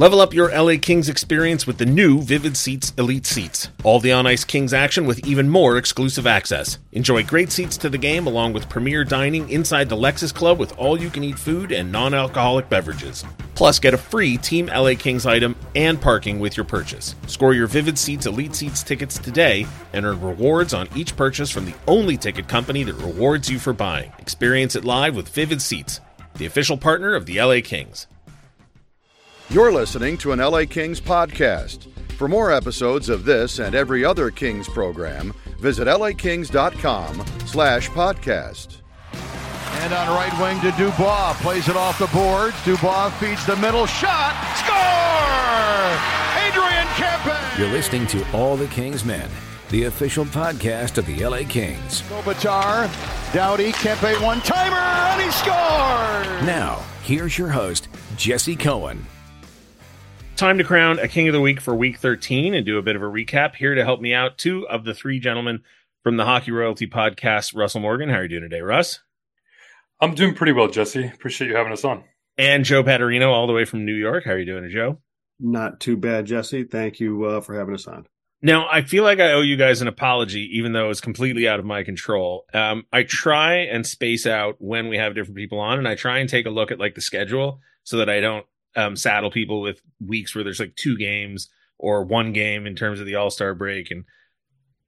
Level up your LA Kings experience with the new Vivid Seats Elite Seats. All the on ice Kings action with even more exclusive access. Enjoy great seats to the game along with premier dining inside the Lexus Club with all you can eat food and non alcoholic beverages. Plus, get a free Team LA Kings item and parking with your purchase. Score your Vivid Seats Elite Seats tickets today and earn rewards on each purchase from the only ticket company that rewards you for buying. Experience it live with Vivid Seats, the official partner of the LA Kings. You're listening to an LA Kings podcast. For more episodes of this and every other Kings program, visit lakings.com slash podcast. And on right wing to Dubois. Plays it off the boards. Dubois feeds the middle. Shot. Score! Adrian Kempe! You're listening to All the Kings Men, the official podcast of the LA Kings. Kopitar. Doughty. Kempe one timer. And he scores! Now, here's your host, Jesse Cohen. Time to crown a King of the Week for Week 13 and do a bit of a recap. Here to help me out, two of the three gentlemen from the Hockey Royalty Podcast, Russell Morgan. How are you doing today, Russ? I'm doing pretty well, Jesse. Appreciate you having us on. And Joe Patrino, all the way from New York. How are you doing, Joe? Not too bad, Jesse. Thank you uh, for having us on. Now, I feel like I owe you guys an apology, even though it's completely out of my control. Um, I try and space out when we have different people on, and I try and take a look at like the schedule so that I don't um, saddle people with weeks where there's like two games or one game in terms of the All Star break, and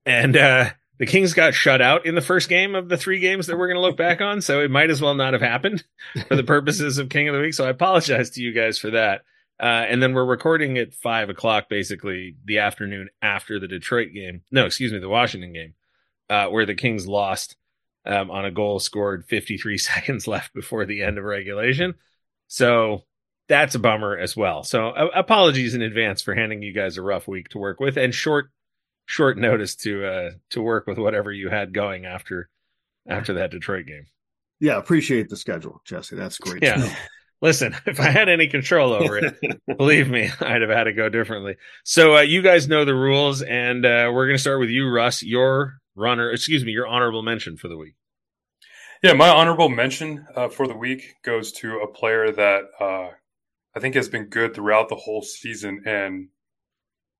and uh, the Kings got shut out in the first game of the three games that we're going to look back on, so it might as well not have happened for the purposes of King of the Week. So I apologize to you guys for that. Uh, and then we're recording at five o'clock, basically the afternoon after the Detroit game. No, excuse me, the Washington game, uh, where the Kings lost um, on a goal scored 53 seconds left before the end of regulation. So that's a bummer as well. So uh, apologies in advance for handing you guys a rough week to work with and short short notice to uh to work with whatever you had going after after that Detroit game. Yeah, appreciate the schedule, Jesse. That's great. Yeah. Listen, if I had any control over it, believe me, I'd have had to go differently. So uh, you guys know the rules, and uh, we're going to start with you, Russ. Your runner, excuse me, your honorable mention for the week. Yeah, my honorable mention uh, for the week goes to a player that uh, I think has been good throughout the whole season, and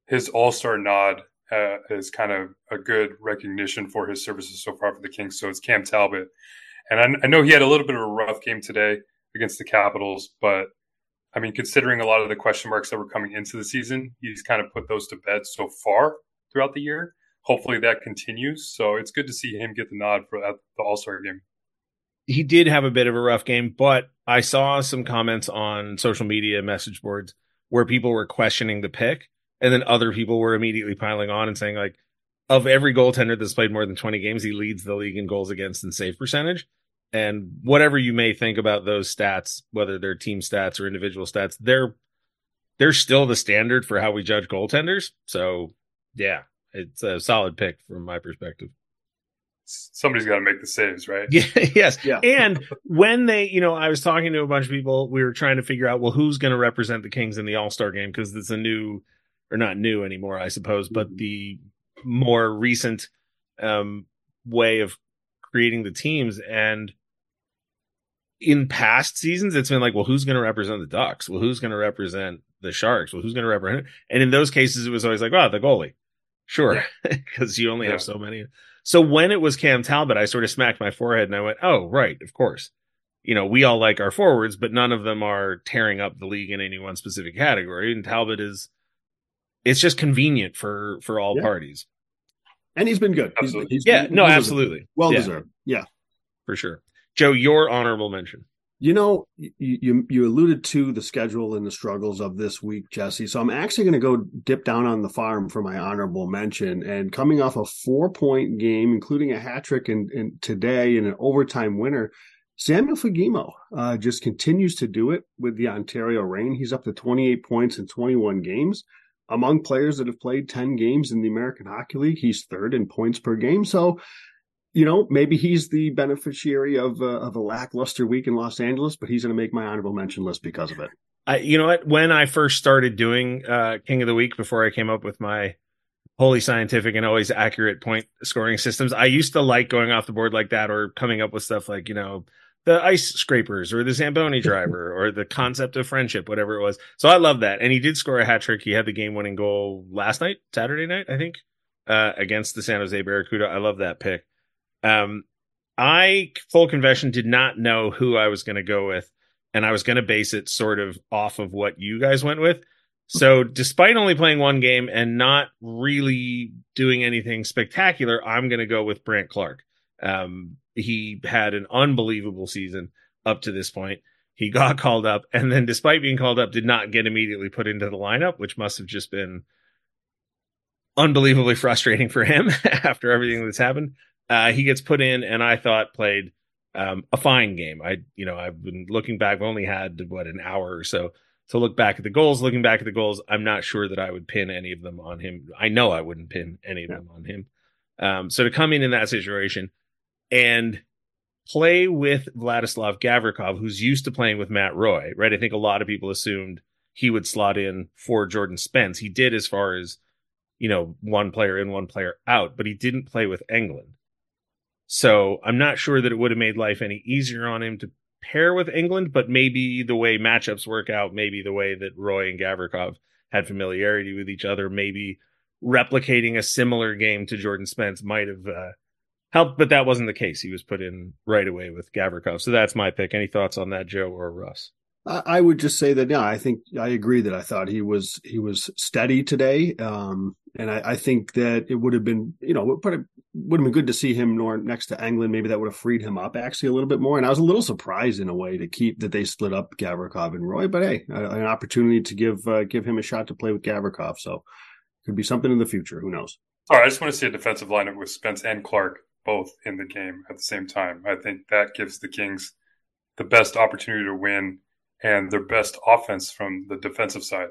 his All Star nod uh, is kind of a good recognition for his services so far for the Kings. So it's Cam Talbot, and I, I know he had a little bit of a rough game today against the Capitals, but I mean, considering a lot of the question marks that were coming into the season, he's kind of put those to bed so far throughout the year. Hopefully that continues. So it's good to see him get the nod for the All Star game he did have a bit of a rough game, but I saw some comments on social media message boards where people were questioning the pick, and then other people were immediately piling on and saying like, of every goaltender that's played more than 20 games, he leads the league in goals against and save percentage. And whatever you may think about those stats, whether they're team stats or individual stats, they're they're still the standard for how we judge goaltenders. So yeah, it's a solid pick from my perspective somebody's got to make the saves, right? Yeah, yes. Yeah. And when they, you know, I was talking to a bunch of people, we were trying to figure out, well, who's going to represent the Kings in the All Star game because it's a new, or not new anymore, I suppose, but mm-hmm. the more recent um, way of creating the teams. And in past seasons, it's been like, well, who's going to represent the Ducks? Well, who's going to represent the Sharks? Well, who's going to represent? And in those cases, it was always like, oh, the goalie. Sure, because you only yeah. have so many. So when it was Cam Talbot, I sort of smacked my forehead and I went, "Oh, right, of course." You know, we all like our forwards, but none of them are tearing up the league in any one specific category. And Talbot is, it's just convenient for for all yeah. parties. And he's been good. He's, he's yeah, been, no, absolutely, well yeah. deserved. Yeah, for sure. Joe, your honorable mention. You know, you, you, you alluded to the schedule and the struggles of this week, Jesse. So I'm actually going to go dip down on the farm for my honorable mention. And coming off a four point game, including a hat trick in today and an overtime winner, Samuel Fagemo uh, just continues to do it with the Ontario Reign. He's up to 28 points in 21 games. Among players that have played 10 games in the American Hockey League, he's third in points per game. So you know, maybe he's the beneficiary of uh, of a lackluster week in Los Angeles, but he's going to make my honorable mention list because of it. I, you know what? When I first started doing uh, King of the Week, before I came up with my wholly scientific and always accurate point scoring systems, I used to like going off the board like that or coming up with stuff like you know the ice scrapers or the Zamboni driver or the concept of friendship, whatever it was. So I love that. And he did score a hat trick. He had the game winning goal last night, Saturday night, I think, uh, against the San Jose Barracuda. I love that pick. Um, I, full confession, did not know who I was going to go with. And I was going to base it sort of off of what you guys went with. So, despite only playing one game and not really doing anything spectacular, I'm going to go with Brandt Clarke. Um, he had an unbelievable season up to this point. He got called up, and then, despite being called up, did not get immediately put into the lineup, which must have just been unbelievably frustrating for him after everything that's happened. Uh, he gets put in, and I thought played um, a fine game. I, you know, I've been looking back. I've only had what an hour or so to look back at the goals. Looking back at the goals, I'm not sure that I would pin any of them on him. I know I wouldn't pin any of yeah. them on him. Um, so to come in in that situation and play with Vladislav Gavrikov, who's used to playing with Matt Roy, right? I think a lot of people assumed he would slot in for Jordan Spence. He did as far as, you know, one player in, one player out, but he didn't play with Englund. So I'm not sure that it would have made life any easier on him to pair with Englund, but maybe the way matchups work out, maybe the way that Roy and Gavrikov had familiarity with each other, maybe replicating a similar game to Jordan Spence might have uh, helped, but that wasn't the case. He was put in right away with Gavrikov. So that's my pick. Any thoughts on that, Joe or Russ? I would just say that yeah, I think I agree that I thought he was he was steady today, um, and I, I, think that it would have been you know would have been good to see him next to Englund. Maybe that would have freed him up actually a little bit more. And I was a little surprised in a way to keep that they split up Gavrikov and Roy, but hey, an opportunity to give uh, give him a shot to play with Gavrikov, so could be something in the future. Who knows? All right, I just want to see a defensive lineup with Spence and Clarke both in the game at the same time. I think that gives the Kings the best opportunity to win and their best offense from the defensive side.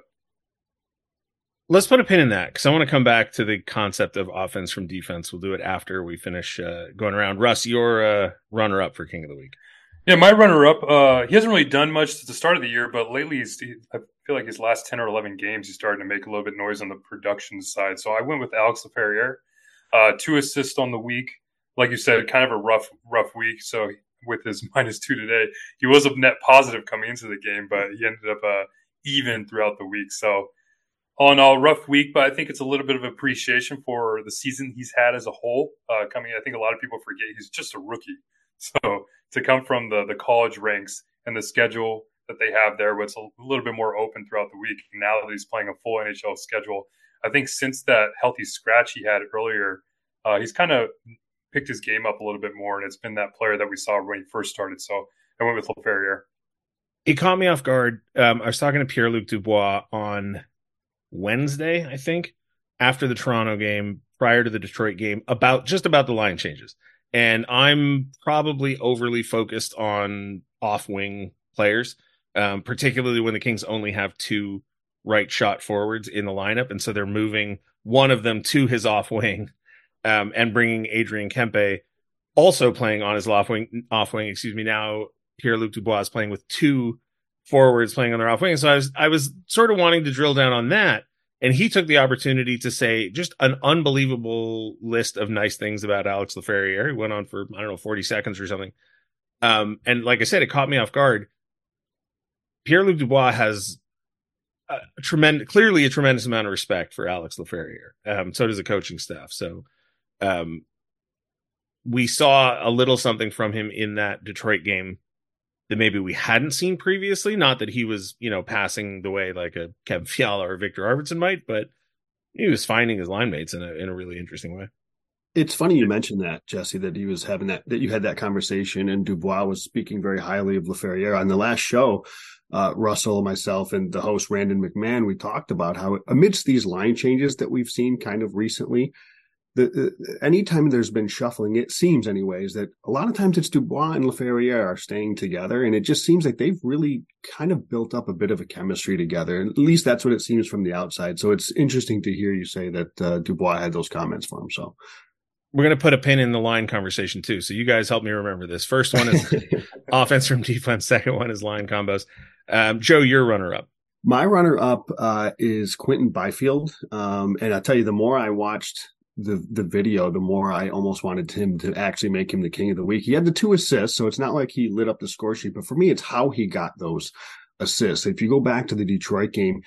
Let's put a pin in that because I want to come back to the concept of offense from defense. We'll do it after we finish uh, going around. Russ, your uh, runner up for King of the Week. Yeah, my runner up. Uh, he hasn't really done much at the start of the year, but lately he's, he, I feel like his last ten or eleven games, he's starting to make a little bit noise on the production side. So I went with Alex Laferriere, uh, two assists on the week. Like you said, kind of a rough, rough week. So with his minus two today. He was a net positive coming into the game, but he ended up uh, even throughout the week. So all in all, rough week, but I think it's a little bit of appreciation for the season he's had as a whole. Uh, coming, I think a lot of people forget he's just a rookie. So to come from the the college ranks and the schedule that they have there, what's a little bit more open throughout the week. Now that he's playing a full NHL schedule, I think since that healthy scratch he had earlier, uh, he's kind of picked his game up a little bit more, and it's been that player that we saw when he first started. So I went with Laferriere. He caught me off guard. Um, I was talking to Pierre Luc Dubois on Wednesday, I think, after the Toronto game, prior to the Detroit game, about just about the line changes. And I'm probably overly focused on off wing players, um, particularly when the Kings only have two right shot forwards in the lineup. And so they're moving one of them to his off wing um, and bringing Adrian Kempe also playing on his off wing, off wing, excuse me. Now Pierre Luc Dubois is playing with two forwards playing on their off wing. So I was, I was sort of wanting to drill down on that. And he took the opportunity to say just an unbelievable list of nice things about Alex Laferriere. He went on for, I don't know, 40 seconds or something. Um, and like I said, it caught me off guard. Pierre Luc Dubois has a tremendous, clearly a tremendous amount of respect for Alex Laferriere. Um, so does the coaching staff. So um, we saw a little something from him in that Detroit game that maybe we hadn't seen previously. Not that he was, you know, passing the way like a Kevin Fiala or Viktor Arvidsson might, but he was finding his line mates in a in a really interesting way. It's funny you mentioned that, Jesse, that he was having that, that you had that conversation and Dubois was speaking very highly of Laferriere. On the last show, uh, Russell, myself, and the host, Randon McMahon, we talked about how amidst these line changes that we've seen kind of recently, the, the, anytime there's been shuffling, it seems, anyways, that a lot of times it's Dubois and Laferriere are staying together, and it just seems like they've really kind of built up a bit of a chemistry together. At least that's what it seems from the outside. So it's interesting to hear you say that uh, Dubois had those comments for him. So we're going to put a pin in the line conversation too. So you guys help me remember this. First one is offense from defense. Second one is line combos. Um, Joe, your runner up. My runner up uh, is Quinton Byfield. Um, and I'll tell you, the more I watched the the video, the more I almost wanted him to actually make him the king of the week. He had the two assists, so it's not like he lit up the score sheet, but for me, it's how he got those assists. If you go back to the Detroit game,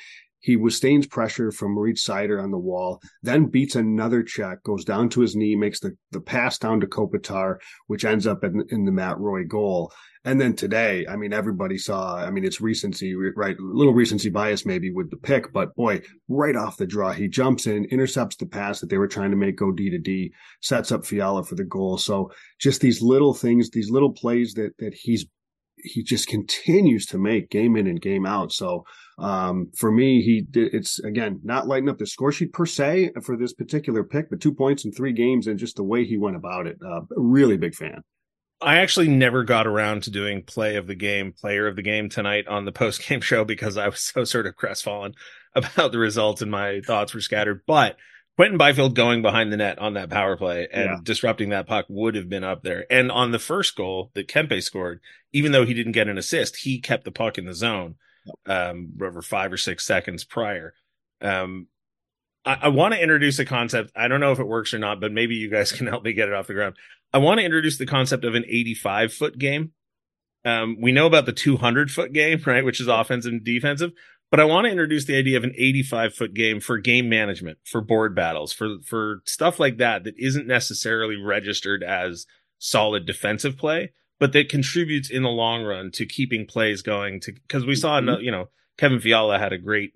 he withstands pressure from Moritz Seider on the wall, then beats another check, goes down to his knee, makes the, the pass down to Kopitar, which ends up in, in the Matt Roy goal. And then today, I mean, everybody saw, I mean, it's recency, right? Little recency bias maybe with the pick, but boy, right off the draw, he jumps in, intercepts the pass that they were trying to make go D to D, sets up Fiala for the goal. So just these little things, these little plays that, that he's he just continues to make game in and game out. So um, for me, he it's again not lighting up the score sheet per se for this particular pick, but two points in three games and just the way he went about it. Uh, really big fan. I actually never got around to doing play of the game, player of the game tonight on the post game show because I was so sort of crestfallen about the results and my thoughts were scattered. But Quinton Byfield going behind the net on that power play and yeah. disrupting that puck would have been up there. And on the first goal that Kempe scored, even though he didn't get an assist, he kept the puck in the zone um, over five or six seconds prior. Um, I, I want to introduce a concept. I don't know if it works or not, but maybe you guys can help me get it off the ground. I want to introduce the concept of an 85 foot game. Um, we know about the 200 foot game, right? Which is offensive and defensive. But I want to introduce the idea of an 85 foot game for game management, for board battles, for for stuff like that that isn't necessarily registered as solid defensive play, but that contributes in the long run to keeping plays going. To because we saw, mm-hmm. you know, Kevin Fiala had a great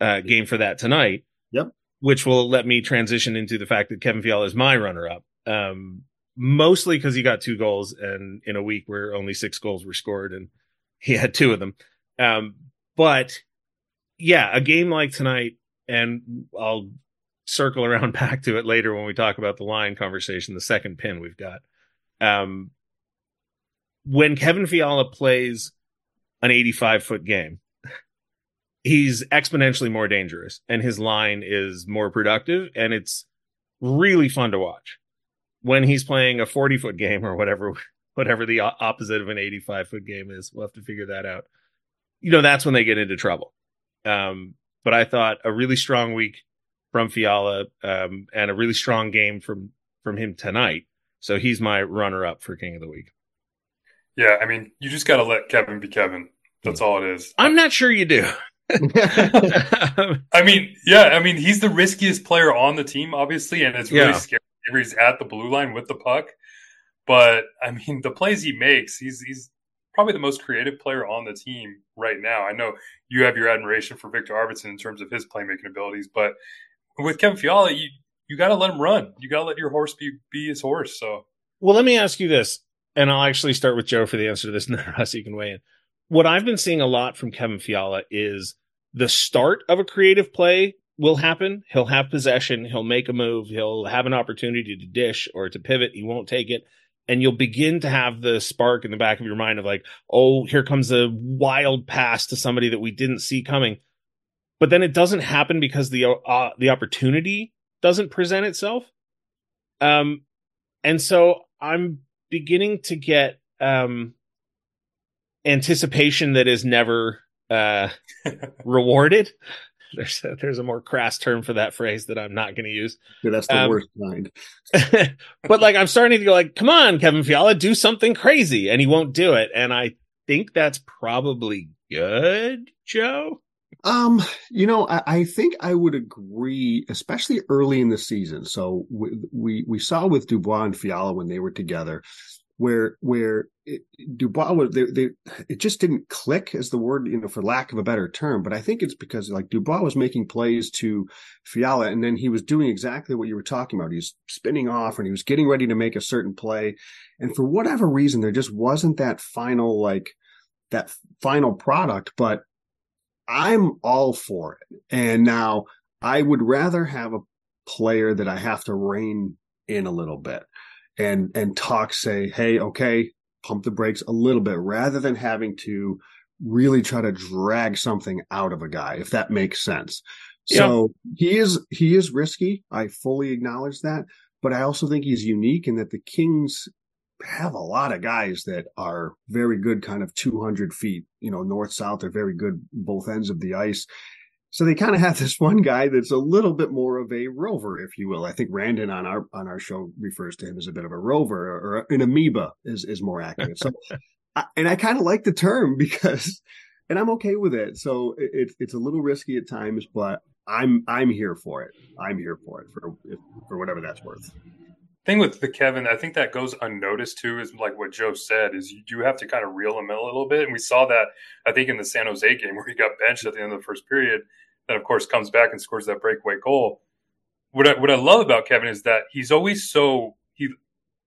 uh, game for that tonight. Yep. Which will let me transition into the fact that Kevin Fiala is my runner up. Um, mostly because he got two goals and in a week where only six goals were scored and he had two of them. Um, but yeah, a game like tonight, and I'll circle around back to it later when we talk about the line conversation, the second pin we've got. Um, when Kevin Fiala plays an 85 foot game, he's exponentially more dangerous and his line is more productive and it's really fun to watch. When he's playing a 40 foot game or whatever, whatever the opposite of an 85 foot game is, we'll have to figure that out. You know, that's when they get into trouble. Um, but I thought a really strong week from Fiala um, and a really strong game from from him tonight. So he's my runner up for King of the Week. Yeah, I mean, you just got to let Kevin be Kevin. That's all it is. I'm not sure you do. I mean, yeah, I mean, he's the riskiest player on the team, obviously, and it's really yeah. scary if he's at the blue line with the puck. But I mean, the plays he makes, he's he's probably the most creative player on the team right now. I know you have your admiration for Viktor Arvidsson in terms of his playmaking abilities, but with Kevin Fiala, you you got to let him run. You got to let your horse be be his horse. So, well, let me ask you this, and I'll actually start with Joe for the answer to this, and then Russ, you can weigh in. What I've been seeing a lot from Kevin Fiala is the start of a creative play will happen. He'll have possession. He'll make a move. He'll have an opportunity to dish or to pivot. He won't take it and you'll begin to have the spark in the back of your mind of like, oh, here comes a wild pass to somebody that we didn't see coming. But then it doesn't happen because the uh, the opportunity doesn't present itself. Um, and so I'm beginning to get um anticipation that is never uh rewarded there's a, there's a more crass term for that phrase that I'm not going to use. Yeah, that's the um, worst kind. but like, I'm starting to go like, come on, Kevin Fiala, do something crazy, and he won't do it. And I think that's probably good, Joe. Um, you know, I, I, think I would agree, especially early in the season. So we, we we saw with Dubois and Fiala when they were together where where it, Dubois they, they, it just didn't click as the word you know for lack of a better term. But I think it's because like Dubois was making plays to Fiala and then he was doing exactly what you were talking about. He was spinning off and he was getting ready to make a certain play. And for whatever reason there just wasn't that final like that final product. But I'm all for it. And now I would rather have a player that I have to rein in a little bit and and talk say hey okay pump the brakes a little bit rather than having to really try to drag something out of a guy if that makes sense. So he is he is risky. I fully acknowledge that but i also think he's unique in that the kings have a lot of guys that are very good kind of 200 feet you know north south they're very good both ends of the ice So they kind of have this one guy that's a little bit more of a rover, if you will. I think Randon on our on our show refers to him as a bit of a rover or an amoeba is is more accurate. So, I, and I kind of like the term because, and I'm okay with it. So it's it's a little risky at times, but I'm I'm here for it. I'm here for it for for whatever that's worth thing with the Kevin, I think that goes unnoticed too, is like what Joe said, is you do have to kind of reel him in a little bit. And we saw that, I think, in the San Jose game where he got benched at the end of the first period, then of course comes back and scores that breakaway goal. What I, what I love about Kevin is that he's always so he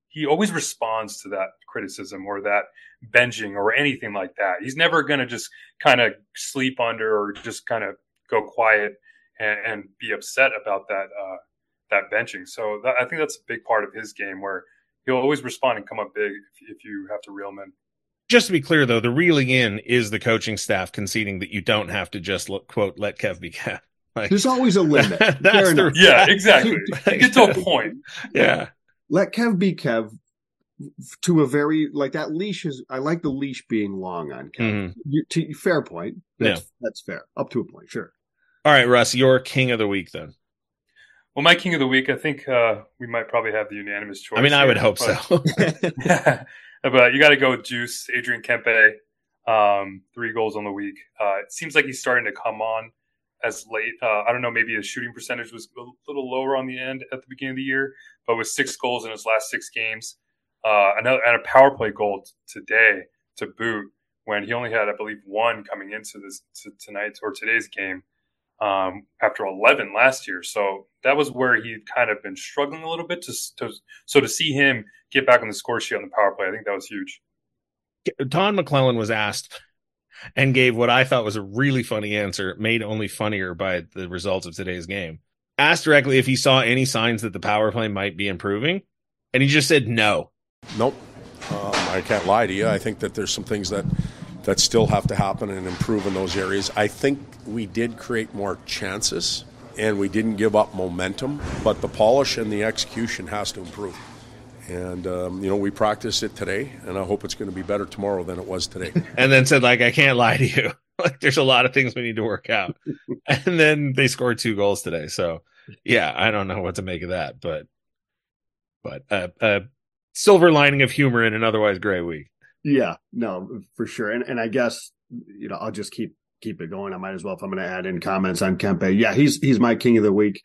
he always responds to that criticism or that benching or anything like that. He's never going to just kind of sleep under or just kind of go quiet and, and be upset about that uh, that benching. So that, I think that's a big part of his game where he'll always respond and come up big if, if you have to reel him in. Just to be clear, though, the reeling in is the coaching staff conceding that you don't have to just look, quote let Kev be Kev. Like, There's always a limit. that's the, yeah, exactly. Get to a point. Yeah. Let Kev be Kev to a very like that leash is I like the leash being long on Kev. Mm-hmm. You, to, fair point. That's, yeah. that's fair. Up to a point, sure. All right, Russ, your king of the week then. Well, my king of the week, I think uh, we might probably have the unanimous choice. I mean, I would hope but, so. but you got to go with Juice, Adrian Kempe, um, three goals on the week. Uh, it seems like he's starting to come on as late. Uh, I don't know, maybe his shooting percentage was a little lower on the end at the beginning of the year, but with six goals in his last six games, uh, another and a power play goal t- today to boot when he only had, I believe, one coming into this to tonight's or today's game um, after 11 last year. So that was where he'd kind of been struggling a little bit. To, to, so to see him get back on the score sheet on the power play, I think that was huge. Don McLellan was asked and gave what I thought was a really funny answer, made only funnier by the results of today's game. Asked directly if he saw any signs that the power play might be improving, and he just said no. Nope. Um, I can't lie to you. I think that there's some things that that still have to happen and improve in those areas. I think we did create more chances and we didn't give up momentum, but the polish and the execution has to improve. And um, you know, we practiced it today, and I hope it's going to be better tomorrow than it was today. and then said, like, I can't lie to you. like, there's a lot of things we need to work out. and then they scored two goals today. So, yeah, I don't know what to make of that, but but uh, uh silver lining of humor in an otherwise gray week. Yeah, no, for sure. And and I guess you know I'll just keep keep it going. I might as well if I'm going to add in comments on Kempe. Yeah, he's he's my king of the week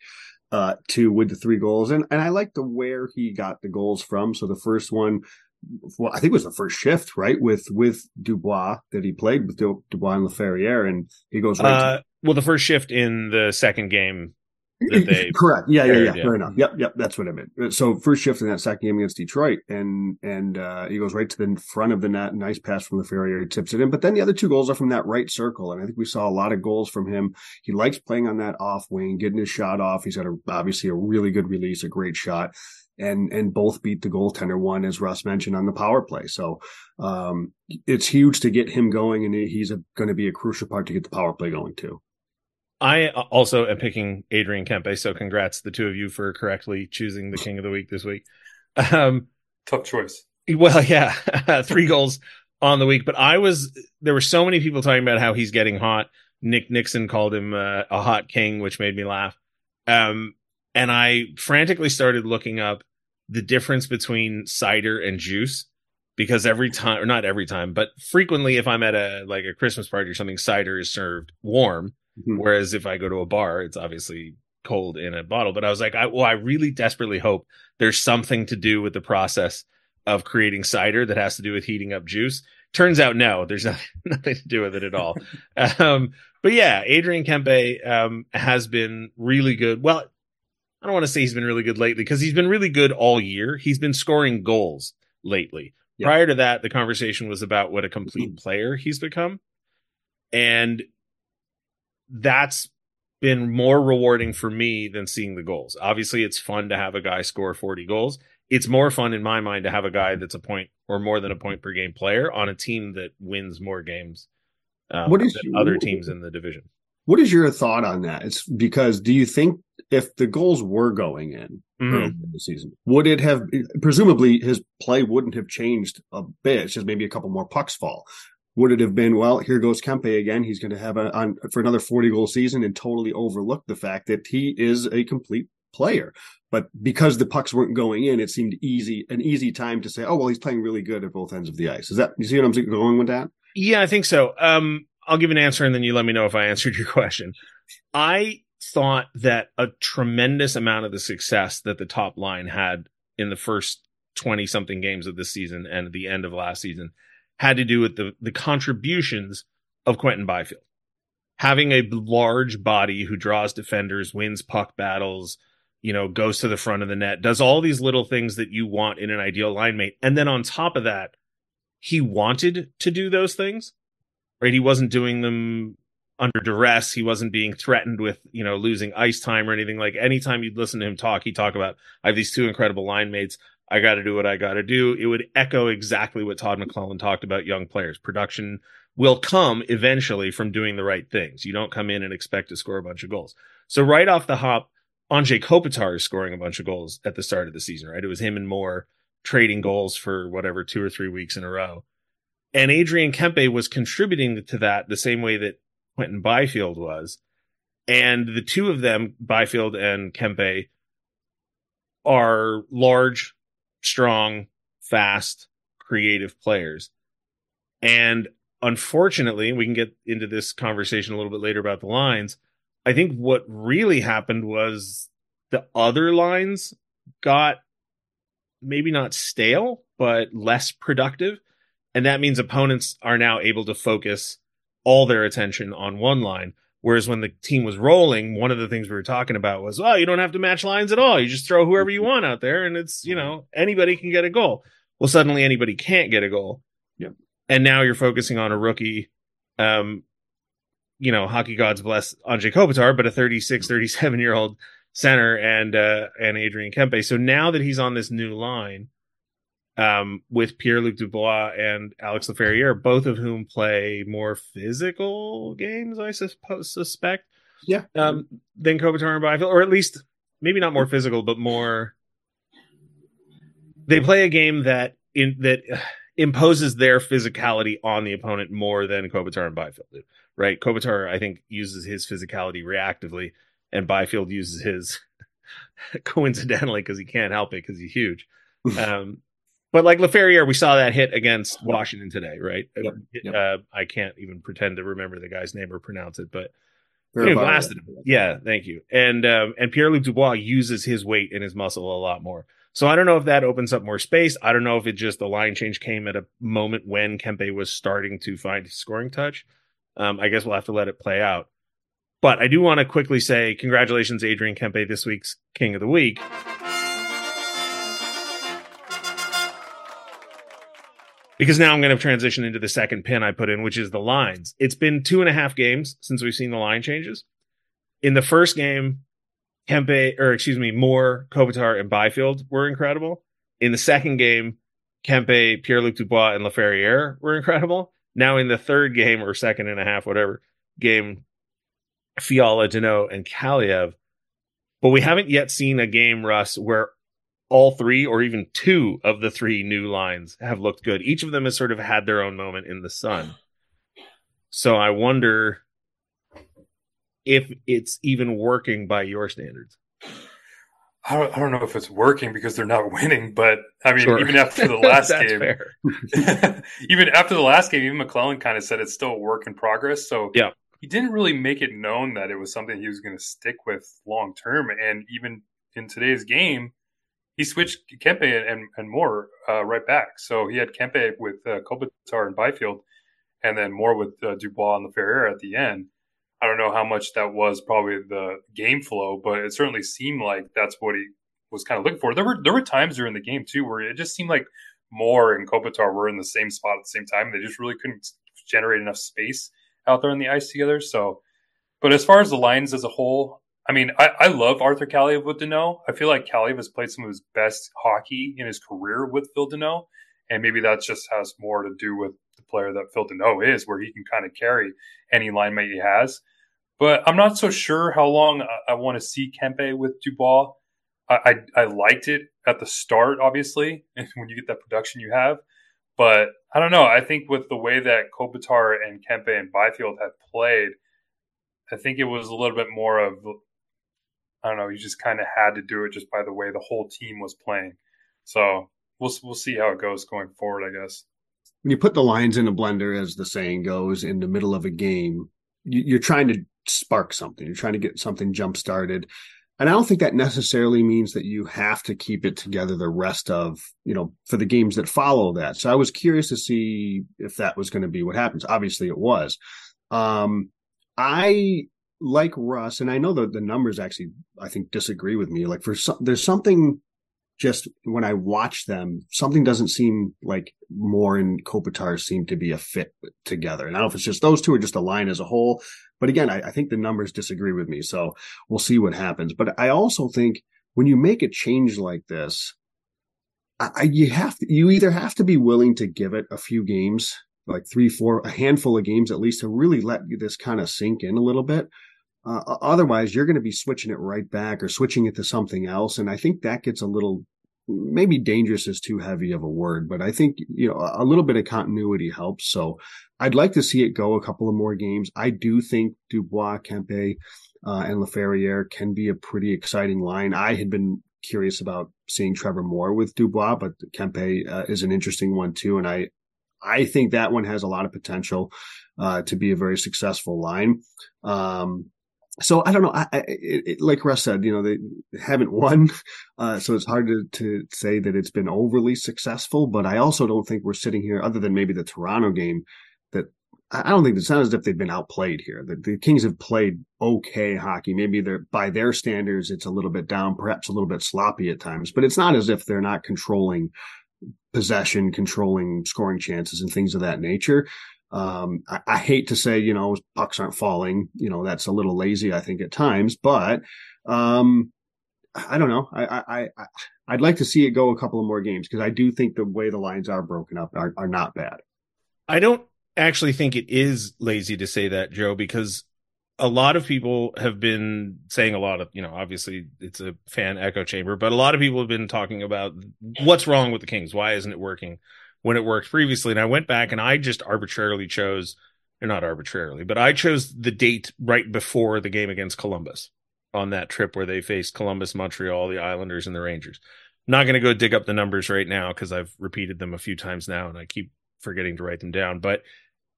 uh too with the three goals and and I like the where he got the goals from. So the first one well, I think it was the first shift, right? With with Dubois that he played with Dubois and Laferriere, and he goes right. Uh, to- well, the first shift in the second game correct. Yeah, yeah, yeah, yeah. Fair enough. Yep, yep. That's what I meant. So first shift in that second game against Detroit, and and uh, he goes right to the front of the net. Nice pass from Laferriere. He tips it in. But then the other two goals are from that right circle, and I think we saw a lot of goals from him. He likes playing on that off wing, getting his shot off. He's got a, obviously a really good release, a great shot. And and both beat the goaltender one, as Russ mentioned, on the power play. So um, it's huge to get him going, and he's going to be a crucial part to get the power play going too. I also am picking Adrian Kempe, so congrats the two of you for correctly choosing the king of the week this week. Um, Tough choice. Well, yeah, three goals on the week, but I was there were so many people talking about how he's getting hot. Nick Nickson called him uh, a hot king, which made me laugh. Um, and I frantically started looking up the difference between cider and juice because every time, or not every time, but frequently, if I'm at a like a Christmas party or something, cider is served warm Mm-hmm. Whereas if I go to a bar, it's obviously cold in a bottle. But I was like, I, well, I really desperately hope there's something to do with the process of creating cider that has to do with heating up juice. Turns out, no, there's nothing, nothing to do with it at all. um, but yeah, Adrian Kempe um, has been really good. Well, I don't want to say he's been really good lately because he's been really good all year. He's been scoring goals lately. Prior to that, the conversation was about what a complete player he's become. And that's been more rewarding for me than seeing the goals. Obviously, it's fun to have a guy score 40 goals. It's more fun in my mind to have a guy that's a point or more than a point per game player on a team that wins more games um, what is, than other teams in the division. What is your thought on that? It's because do you think if the goals were going in mm-hmm. in the season, would it have presumably his play wouldn't have changed a bit? It's just maybe a couple more pucks fall would it have been, well, here goes Kempe again. He's going to have a, on for another 40 goal season and totally overlook the fact that he is a complete player. But because the pucks weren't going in, it seemed easy, an easy time to say, oh, well, he's playing really good at both ends of the ice. Is that, you see what I'm going with that? Yeah, I think so. Um, I'll give an answer and then you let me know if I answered your question. I thought that a tremendous amount of the success that the top line had in the first 20 something games of this season and at the end of last season had to do with the, the contributions of Quinton Byfield. Having a large body who draws defenders, wins puck battles, you know, goes to the front of the net, does all these little things that you want in an ideal line mate. And then on top of that, he wanted to do those things, right? He wasn't doing them under duress. He wasn't being threatened with, you know, losing ice time or anything. Like anytime you'd listen to him talk, he'd talk about, I have these two incredible line mates. I got to do what I got to do. It would echo exactly what Todd McLellan talked about young players. Production will come eventually from doing the right things. You don't come in and expect to score a bunch of goals. So right off the hop, Anze Kopitar is scoring a bunch of goals at the start of the season, right? It was him and Moore trading goals for whatever two or three weeks in a row. And Adrian Kempe was contributing to that the same way that Quinton Byfield was. And the two of them, Byfield and Kempe, are large, strong, fast, creative players. And unfortunately, we can get into this conversation a little bit later about the lines. I think what really happened was the other lines got maybe not stale, but less productive. And that means opponents are now able to focus all their attention on one line. Whereas when the team was rolling, one of the things we were talking about was, well, you don't have to match lines at all. You just throw whoever you want out there and it's, you know, anybody can get a goal. Well, suddenly anybody can't get a goal. Yep. And now you're focusing on a rookie, um, you know, hockey gods bless Anze Kopitar, but a 36, 37 year old center and, uh, and Adrian Kempe. So now that he's on this new line, um, with Pierre Luc Dubois and Alex Laferriere, both of whom play more physical games, I suppose, suspect. Yeah. Um, than Kopitar and Byfield, or at least maybe not more physical, but more. They play a game that in that imposes their physicality on the opponent more than Kopitar and Byfield do. Right? Kopitar, I think, uses his physicality reactively, and Byfield uses his coincidentally because he can't help it because he's huge. Um, but like Laferriere, we saw that hit against Washington today, right? Yep, yep. Uh, I can't even pretend to remember the guy's name or pronounce it, but he blasted him. Yeah, thank you. And um, and Pierre Luc Dubois uses his weight and his muscle a lot more. So I don't know if that opens up more space. I don't know if it just the line change came at a moment when Kempe was starting to find his scoring touch. Um, I guess we'll have to let it play out. But I do want to quickly say congratulations, Adrian Kempe, this week's King of the Week. Because now I'm going to transition into the second pin I put in, which is the lines. It's been two and a half games since we've seen the line changes. In the first game, Kempe, or excuse me, Moore, Kopitar, and Byfield were incredible. In the second game, Kempe, Pierre Luc Dubois, and Laferriere were incredible. Now in the third game or second and a half, whatever game, Fiala, Danault, and Kaliyev. But we haven't yet seen a game, Russ, where all three or even two of the three new lines have looked good. Each of them has sort of had their own moment in the sun. So I wonder if it's even working by your standards. I don't, I don't know if it's working because they're not winning, but I mean, sure. even after the last game, even after the last game, even McLellan kind of said it's still a work in progress. So yeah, he didn't really make it known that it was something he was going to stick with long term. And even in today's game, he switched Kempe and, and Moore uh, right back. So he had Kempe with uh, Kopitar and Byfield, and then Moore with uh, Dubois and Laferriere at the end. I don't know how much that was probably the game flow, but it certainly seemed like that's what he was kind of looking for. There were there were times during the game too where it just seemed like Moore and Kopitar were in the same spot at the same time. They just really couldn't generate enough space out there on the ice together. So, but as far as the lines as a whole, I mean, I, I love Arthur Kaliyev with Danault. I feel like Kaliyev has played some of his best hockey in his career with Phil Danault. And maybe that just has more to do with the player that Phil Danault is, where he can kind of carry any line mate he has. But I'm not so sure how long I, I want to see Kempe with Dubois. I, I, I liked it at the start, obviously, when you get that production you have. But I don't know. I think with the way that Kopitar and Kempe and Byfield have played, I think it was a little bit more of I don't know. You just kind of had to do it just by the way the whole team was playing. So we'll we'll see how it goes going forward. I guess when you put the lines in a blender, as the saying goes, in the middle of a game, you, are trying to spark something. You're trying to get something jump started. And I don't think that necessarily means that you have to keep it together the rest of, you know, for the games that follow that. So I was curious to see if that was going to be what happens. Obviously it was. Um, I like Russ, and I know that the numbers actually, I think, disagree with me. Like for some, there's something just when I watch them, something doesn't seem like Moore and Kopitar seem to be a fit together. And I don't know if it's just those two or just a line as a whole. But again, I, I think the numbers disagree with me. So we'll see what happens. But I also think when you make a change like this, I, you have to, you either have to be willing to give it a few games, like three, four, a handful of games at least to really let this kind of sink in a little bit. Uh, otherwise, you're going to be switching it right back or switching it to something else. And I think that gets a little, maybe dangerous is too heavy of a word, but I think, you know, a little bit of continuity helps. So I'd like to see it go a couple of more games. I do think Dubois, Kempe, uh, and Laferriere can be a pretty exciting line. I had been curious about seeing Trevor Moore with Dubois, but Kempe uh, is an interesting one too. And I, I think that one has a lot of potential uh, to be a very successful line. Um, so I don't know. I, I it, like Russ said, you know, they haven't won, uh, so it's hard to, to say that it's been overly successful. But I also don't think we're sitting here, other than maybe the Toronto game, that I don't think it's not as if they've been outplayed here. The, the Kings have played okay hockey. Maybe they're by their standards, it's a little bit down, perhaps a little bit sloppy at times. But it's not as if they're not controlling possession, controlling scoring chances, and things of that nature. Um, I, I, hate to say, you know, pucks aren't falling. You know, that's a little lazy, I think, at times. But um, I don't know. I, I, I I'd like to see it go a couple of more games because I do think the way the lines are broken up are, are not bad. I don't actually think it is lazy to say that, Joe, because a lot of people have been saying a lot of, you know, obviously it's a fan echo chamber, but a lot of people have been talking about what's wrong with the Kings. Why isn't it working? When it worked previously. And I went back and I just arbitrarily chose, or not arbitrarily, but I chose the date right before the game against Columbus on that trip where they faced Columbus, Montreal, the Islanders, and the Rangers. I'm not going to go dig up the numbers right now because I've repeated them a few times now and I keep forgetting to write them down. But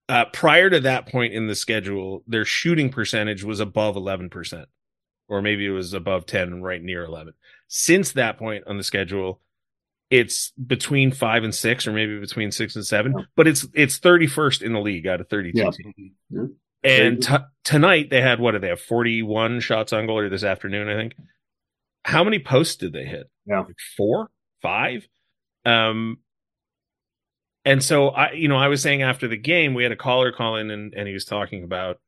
uh, prior to that point in the schedule, their shooting percentage was above 11%, or maybe it was above 10 right near 11. Since that point on the schedule, it's between five and six, or maybe between six and seven, yeah. but it's it's thirty first in the league out of thirty two. Yeah. And t- tonight they had what did they have forty one shots on goal, or this afternoon I think. How many posts did they hit? Yeah, like four, five. Um, and so I, you know, I was saying after the game, we had a caller call in, and, and he was talking about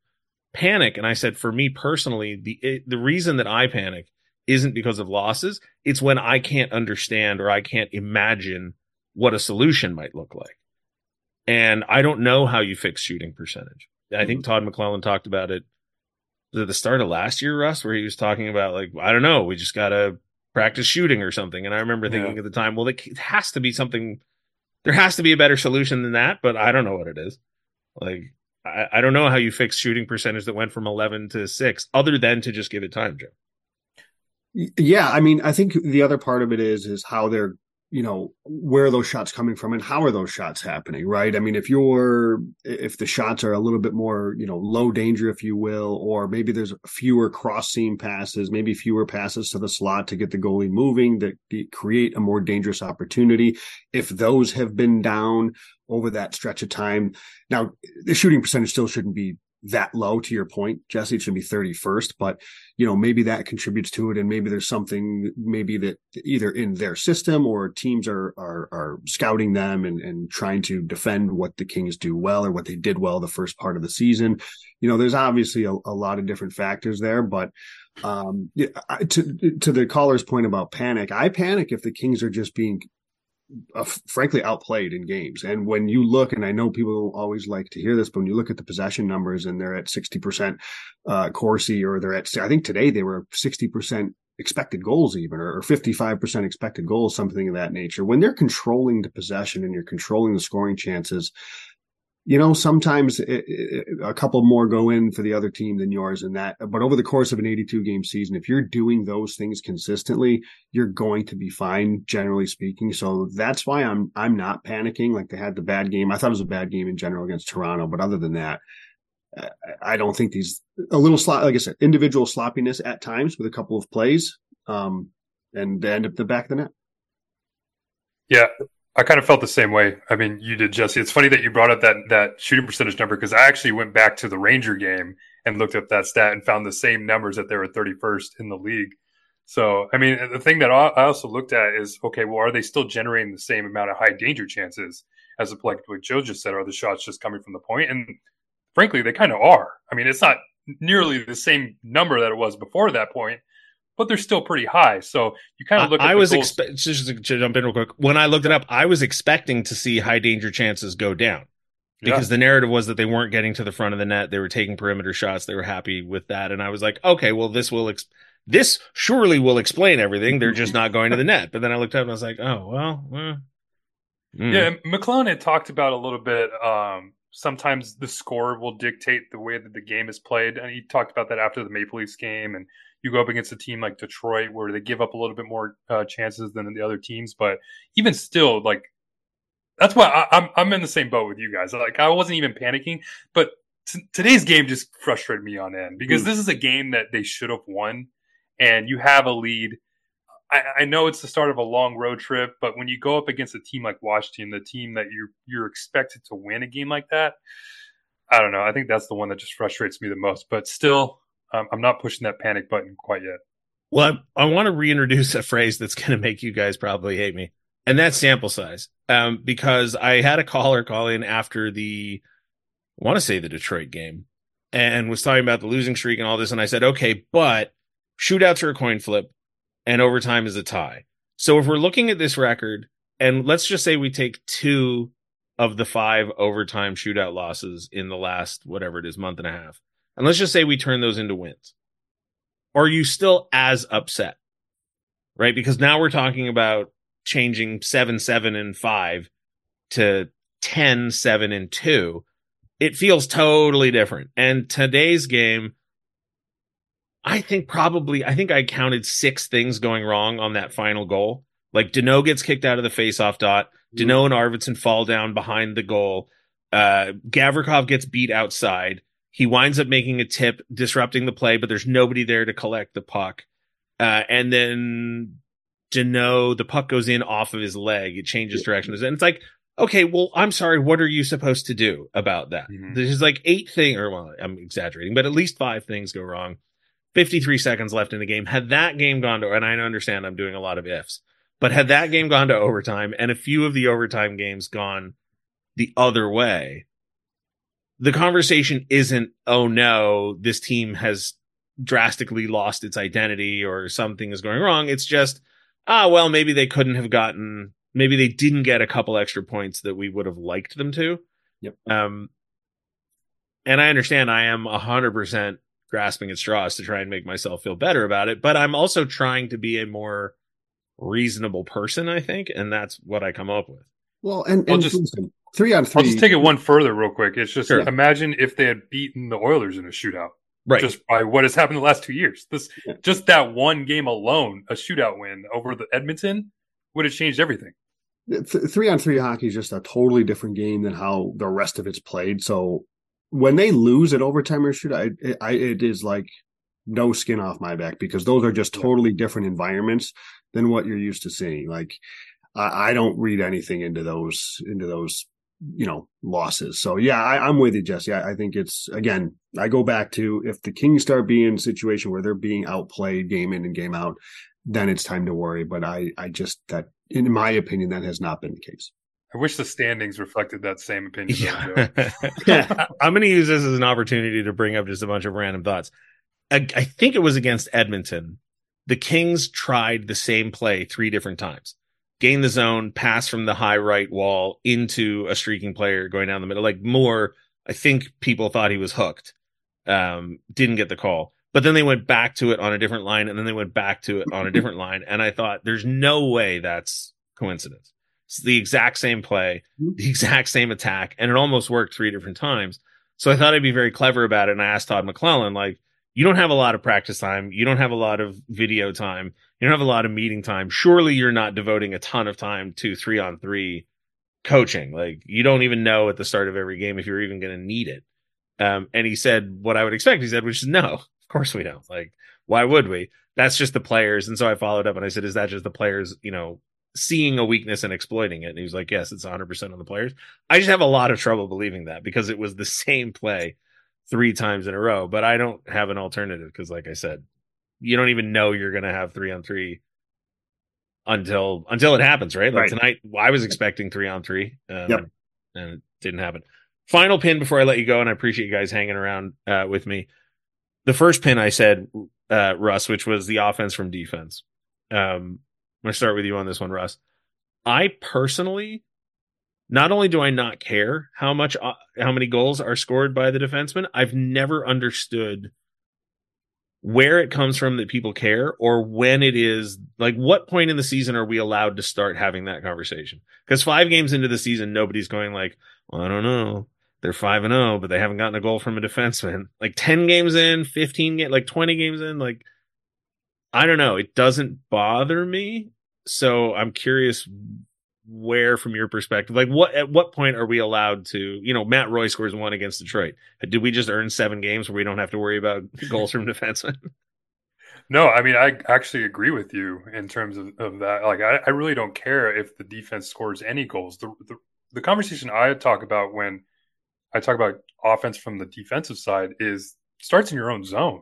panic, and I said, for me personally, the the reason that I panic isn't because of losses. It's when I can't understand or I can't imagine what a solution might look like. And I don't know how you fix shooting percentage. I think mm-hmm. Todd McLellan talked about it at the start of last year, Russ, where he was talking about like, I don't know, we just got to practice shooting or something. And I remember thinking yeah. at the time, well, it has to be something, there has to be a better solution than that, but I don't know what it is. Like, I, I don't know how you fix shooting percentage that went from 11 to six other than to just give it time, Joe. Yeah, I mean, I think the other part of it is is how they're you know where are those shots coming from and how are those shots happening right? I mean if you're if the shots are a little bit more you know low danger if you will or maybe there's fewer cross seam passes maybe fewer passes to the slot to get the goalie moving that create a more dangerous opportunity if those have been down over that stretch of time. Now the shooting percentage still shouldn't be that low to your point, Jesse. Should be 31st, but you know, maybe that contributes to it. And maybe there's something maybe that either in their system or teams are, are, are scouting them and, and trying to defend what the Kings do well or what they did well the first part of the season. You know, there's obviously a, a lot of different factors there, but um, to, to the caller's point about panic, I panic if the Kings are just being uh, frankly outplayed in games. And when you look, and I know people always like to hear this, but when you look at the possession numbers and they're at 60% uh, Corsi or they're at, I think today they were 60% expected goals even or, or 55% expected goals something of that nature when they're controlling the possession and you're controlling the scoring chances you know sometimes it, it, a couple more go in for the other team than yours and that but over the course of an 82 game season if you're doing those things consistently you're going to be fine generally speaking so that's why i'm i'm not panicking like they had the bad game i thought it was a bad game in general against toronto but other than that I don't think these a little slot, like I said, individual sloppiness at times with a couple of plays, um, and they end up the back of the net. Yeah, I kind of felt the same way. I mean, you did, Jesse. It's funny that you brought up that that shooting percentage number because I actually went back to the Ranger game and looked up that stat and found the same numbers that they were 31st in the league. So, I mean, the thing that I also looked at is okay, well, are they still generating the same amount of high danger chances as a like what Joe just said? Are the shots just coming from the point? And frankly, they kind of are. I mean, it's not nearly the same number that it was before that point, but they're still pretty high. So you kind of look. I was expecting just to jump in real quick. When I looked it up, I was expecting to see high danger chances go down because yeah. the narrative was that they weren't getting to the front of the net. They were taking perimeter shots. They were happy with that, and I was like, okay, well, this will. Ex- this surely will explain everything. They're just not going to the net. But then I looked up and I was like, oh well. mm. Yeah, McLellan had talked about a little bit um, sometimes the score will dictate the way that the game is played. And he talked about that after the Maple Leafs game. And you go up against a team like Detroit where they give up a little bit more uh, chances than the other teams. But even still, like that's why I, am I'm, I'm in the same boat with you guys. Like I wasn't even panicking, but t- today's game just frustrated me on end because mm. this is a game that they should have won, and you have a lead I, I, know it's the start of a long road trip, but when you go up against a team like Washington, the team that you're you're expected to win a game like that, I don't know. I think that's the one that just frustrates me the most. But still, um, I'm not pushing that panic button quite yet. Well, I, I want to reintroduce a phrase that's going to make you guys probably hate me, and that's sample size. Um, because I had a caller call in after the, I want to say the Detroit game, and was talking about the losing streak and all this, and I said, okay, but shootouts are a coin flip and overtime is a tie. So if we're looking at this record, and let's just say we take two of the five overtime shootout losses in the last whatever it is month and a half, and let's just say we turn those into wins, are you still as upset? Right? Because now we're talking about changing seven, seven, and five to 10, seven, and two. It feels totally different. And today's game, I think probably, I think I counted six things going wrong on that final goal. Like Danault gets kicked out of the faceoff dot. Mm-hmm. And Arvidsson fall down behind the goal. Uh, Gavrikov gets beat outside. He winds up making a tip, disrupting the play, but there's nobody there to collect the puck. Uh, and then Danault, the puck goes in off of his leg. It changes directions. And it's like, okay, well, I'm sorry. What are you supposed to do about that? Mm-hmm. There's like eight things, or well, I'm exaggerating, but at least five things go wrong. 53 seconds left in the game. Had that game gone to, and I understand I'm doing a lot of ifs, but had that game gone to overtime and a few of the overtime games gone the other way, the conversation isn't, oh no, this team has drastically lost its identity or something is going wrong. It's just, ah, well, maybe they couldn't have gotten, maybe they didn't get a couple extra points that we would have liked them to. Yep. Um, and I understand I am a hundred percent grasping at straws to try and make myself feel better about it. But I'm also trying to be a more reasonable person, I think, and that's what I come up with. Well, and, and just, listen, three on three. I'll just take it one further, real quick. It's just sure. imagine if they had beaten the Oilers in a shootout, right? Just by what has happened the last two years. This yeah. just that one game alone, a shootout win over the Edmonton would have changed everything. three on three hockey is just a totally different game than how the rest of it's played. So when they lose at overtime or shoot, I, I, it is like no skin off my back because those are just totally different environments than what you're used to seeing. Like I, I don't read anything into those into those you know losses. So yeah, I, am with you, Jesse. I, I, think it's again. I go back to if the Kings start being in a situation where they're being outplayed game in and game out, then it's time to worry. But I I just that in my opinion that has not been the case. I wish the standings reflected that same opinion. Yeah. I'm going to use this as an opportunity to bring up just a bunch of random thoughts. I, I think it was against Edmonton. The Kings tried the same play three different times. Gain the zone, pass from the high right wall into a streaking player going down the middle. Like more, I think people thought he was hooked. Um, didn't get the call. But then they went back to it on a different line, and then they went back to it on a different line. And I thought, there's no way that's coincidence. It's the exact same play, the exact same attack, and it almost worked three different times. So I thought I'd be very clever about it. And I asked Todd McLellan, like, you don't have a lot of practice time. You don't have a lot of video time. You don't have a lot of meeting time. Surely you're not devoting a ton of time to three on three coaching. Like you don't even know at the start of every game if you're even going to need it. Um, and he said what I would expect. He said, which is no, of course we don't. Like, why would we? That's just the players. And so I followed up and I said, is that just the players, you know, seeing a weakness and exploiting it? And he was like, yes, it's 100% on the players. I just have a lot of trouble believing that because it was the same play three times in a row, but I don't have an alternative because, like I said, you don't even know you're going to have three on three until until it happens, right? Like right. tonight, I was expecting three on three, um, yep. and it didn't happen. Final pin before I let you go, and I appreciate you guys hanging around uh, with me. The first pin I said, uh, Russ, which was the offense from defense. Um, I'm going to start with you on this one, Russ. I personally, not only do I not care how much, uh, how many goals are scored by the defenseman, I've never understood where it comes from that people care or when it is like what point in the season are we allowed to start having that conversation? Because five games into the season nobody's going like well, i don't know. They're 5 and 0 but they haven't gotten a goal from a defenseman. Like 10 games in 15 games like 20 games in like i don't know. It doesn't bother me. So i'm curious where from your perspective like what at what point are we allowed to you know matt roy scores one against detroit. Did we just earn seven games where we don't have to worry about goals from defensemen? No i mean i actually agree with you in terms of, of that. Like I, I really don't care if the defense scores any goals. The, the the conversation i talk about when i talk about offense from the defensive side is starts in your own zone.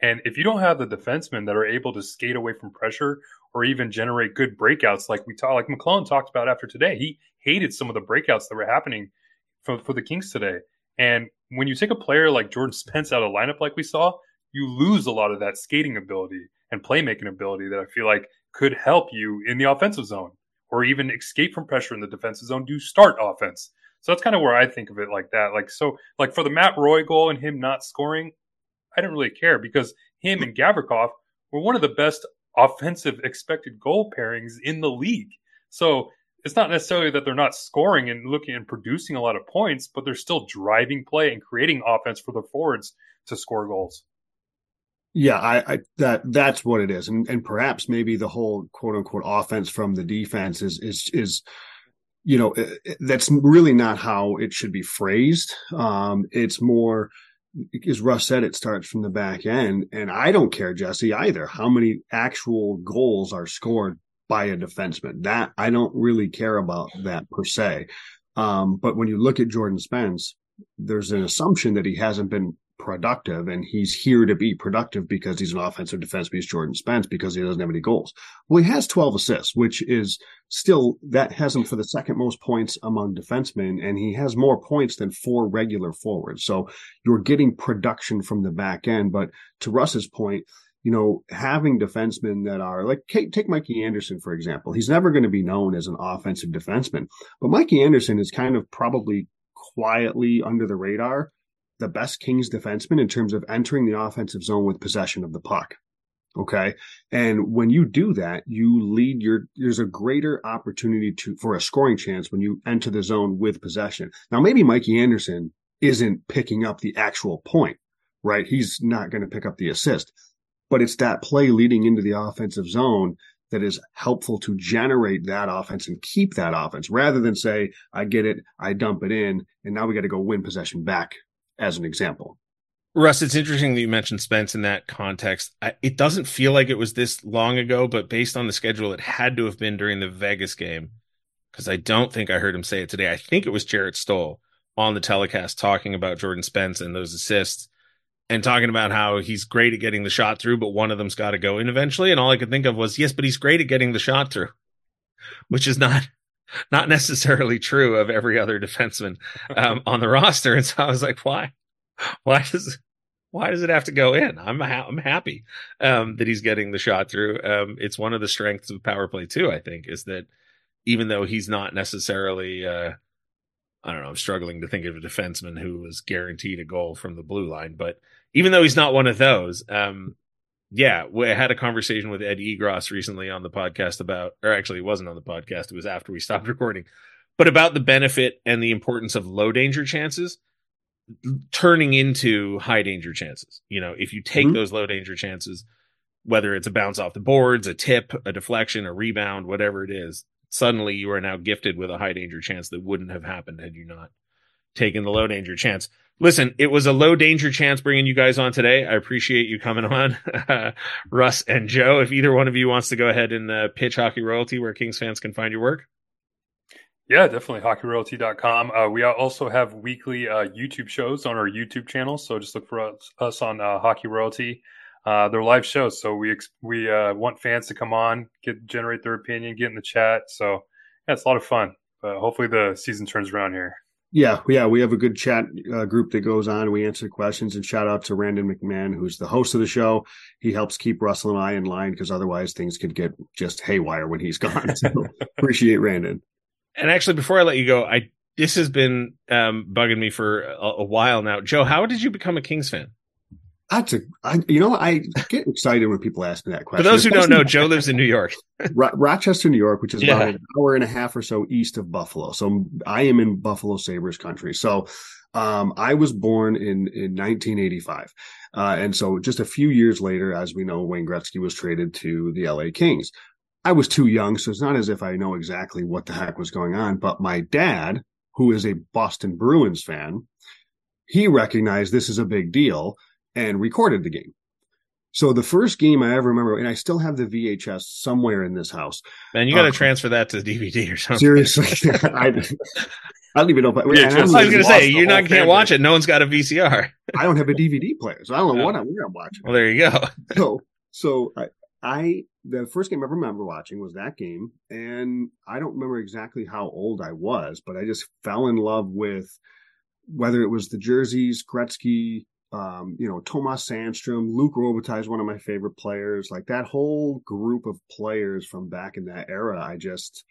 And if you don't have the defensemen that are able to skate away from pressure or even generate good breakouts like we talked like McLellan talked about after today. He hated some of the breakouts that were happening for, for the Kings today. And when you take a player like Jordan Spence out of lineup like we saw, you lose a lot of that skating ability and playmaking ability that I feel like could help you in the offensive zone or even escape from pressure in the defensive zone to start offense. So that's kind of where I think of it like that. Like so like for the Matt Roy goal and him not scoring, I didn't really care because him and Gavrikov were one of the best offensive expected goal pairings in the league. So it's not necessarily that they're not scoring and looking and producing a lot of points, but they're still driving play and creating offense for the forwards to score goals. Yeah, I, I, that that's what it is, and and perhaps maybe the whole quote unquote offense from the defense is is is you know that's really not how it should be phrased. Um, it's more as Russ said, it starts from the back end. And I don't care, Jesse, either, how many actual goals are scored by a defenseman. That I don't really care about that per se. Um, but when you look at Jordan Spence, there's an assumption that he hasn't been productive and he's here to be productive because he's an offensive defenseman. He's Jordan Spence because he doesn't have any goals. Well, he has 12 assists, which is still that has him for the second most points among defensemen. And he has more points than four regular forwards. So you're getting production from the back end. But to Russ's point, you know, having defensemen that are like, take Mikey Anderson, for example. He's never going to be known as an offensive defenseman, but Mikey Anderson is kind of probably quietly under the radar the best Kings defenseman in terms of entering the offensive zone with possession of the puck. Okay. And when you do that, you lead your, there's a greater opportunity to, for a scoring chance when you enter the zone with possession. Now, maybe Mikey Anderson isn't picking up the actual point, right? He's not going to pick up the assist, but it's that play leading into the offensive zone that is helpful to generate that offense and keep that offense rather than say, I get it, I dump it in, and now we got to go win possession back as an example. Russ, it's interesting that you mentioned Spence in that context. I, it doesn't feel like it was this long ago, but based on the schedule, it had to have been during the Vegas game because I don't think I heard him say it today. I think it was Jarrett Stoll on the telecast talking about Jordan Spence and those assists and talking about how he's great at getting the shot through, but one of them's got to go in eventually. And all I could think of was, yes, but he's great at getting the shot through, which is not not necessarily true of every other defenseman um, on the roster. And so I was like, why? Why does why does it have to go in? I'm ha- I'm happy um, that he's getting the shot through. Um, it's one of the strengths of power play too. I think is that even though he's not necessarily, uh, I don't know, I'm struggling to think of a defenseman who was guaranteed a goal from the blue line, but even though he's not one of those, um, yeah, we- I had a conversation with Ed Egros recently on the podcast about, or actually, it wasn't on the podcast. It was after we stopped recording, but about the benefit and the importance of low danger chances turning into high danger chances. You know, if you take Mhm. those low danger chances, whether it's a bounce off the boards, a tip, a deflection, a rebound, whatever it is, suddenly you are now gifted with a high danger chance that wouldn't have happened had you not taken the low danger chance. Listen, it was a low danger chance bringing you guys on today. I appreciate you coming on, Russ and Joe. If either one of you wants to go ahead and uh, pitch Hockey Royalty where Kings fans can find your work. Yeah, definitely. HockeyRoyalty.com. Uh, we also have weekly uh, YouTube shows on our YouTube channel. So just look for us, us on uh, Hockey Royalty. Uh, they're live shows. So we ex- we uh, want fans to come on, get generate their opinion, get in the chat. So yeah, it's a lot of fun. But hopefully the season turns around here. Yeah, yeah, we have a good chat uh, group that goes on. We answer questions and shout out to Randon McMahon, who's the host of the show. He helps keep Russell and I in line because otherwise things could get just haywire when he's gone. So appreciate Randon. And actually, before I let you go, I this has been um, bugging me for a, a while now. Joe, how did you become a Kings fan? That's a, I, you know, I get excited when people ask me that question. For those who don't know, Joe lives in New York. Ro- Rochester, New York, which is Yeah. about an hour and a half or so east of Buffalo. So I am in Buffalo Sabres country. So um, I was born in, in 1985. Uh, and so just a few years later, as we know, Wayne Gretzky was traded to the LA Kings. I was too young, so it's not as if I know exactly what the heck was going on. But my dad, who is a Boston Bruins fan, he recognized this is a big deal and recorded the game. So the first game I ever remember, and I still have the VHS somewhere in this house. Man, you got to Uh, transfer that to the DVD or something. Seriously, I, I don't even know. If I, Yeah, I, I was going to say you're not can't watch it. No one's got a VCR. I don't have a DVD player, so I don't know Oh. what I'm, where I'm watching. Well, there you go. So, so I, I, the first game I ever remember watching was that game, and I don't remember exactly how old I was, but I just fell in love with whether it was the jerseys, Gretzky, um, you know, Tomas Sandstrom, Luc Robitaille is one of my favorite players. Like that whole group of players from back in that era, I just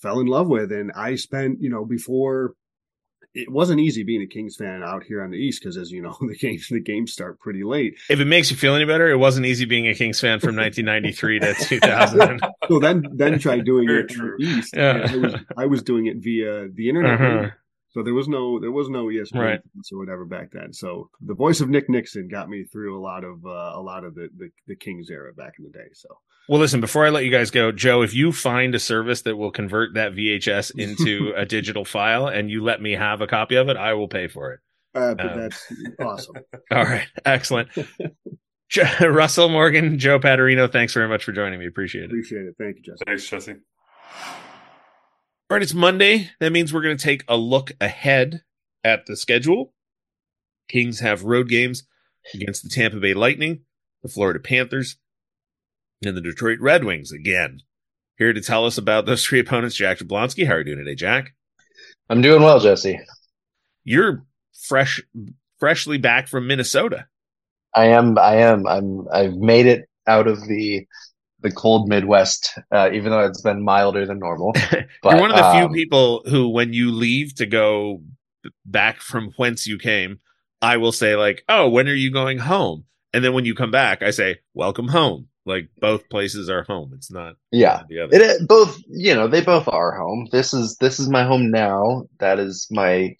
fell in love with, and I spent, you know, before. It wasn't easy being a Kings fan out here on the East because, as you know, the games the games start pretty late. If it makes you feel any better, it wasn't easy being a Kings fan from 1993 to 2000. So then, then try doing Very it true. East. Yeah. I was I was doing it via the internet. Uh-huh. So there was no there was no ESPN Right. or whatever back then. So the voice of Nick Nickson got me through a lot of uh, a lot of the, the the Kings era back in the day. So Well, listen, before I let you guys go, Joe, if you find a service that will convert that VHS into a digital file and you let me have a copy of it, I will pay for it. uh, but Um, that's awesome. All right. Excellent. Russell Morgan, Joe Patrino, thanks very much for joining me. Appreciate it. Appreciate it. Thank you, Justin. Thanks, Jesse. All right, it's Monday. That means we're going to take a look ahead at the schedule. Kings have road games against the Tampa Bay Lightning, the Florida Panthers, and the Detroit Red Wings again. Here to tell us about those three opponents, Jack Jablonski. How are you doing today, Jack? I'm doing well, Jesse. You're fresh, freshly back from Minnesota. I am. I am. I'm. I've made it out of the the cold Midwest, uh, even though it's been milder than normal. But, You're one of the few um, people who, when you leave to go back from whence you came, I will say like, "Oh, when are you going home?" And then when you come back, I say, "Welcome home." Like both places are home. It's not Yeah, the other. it, it both. You know, they both are home. This is this is my home now. That is my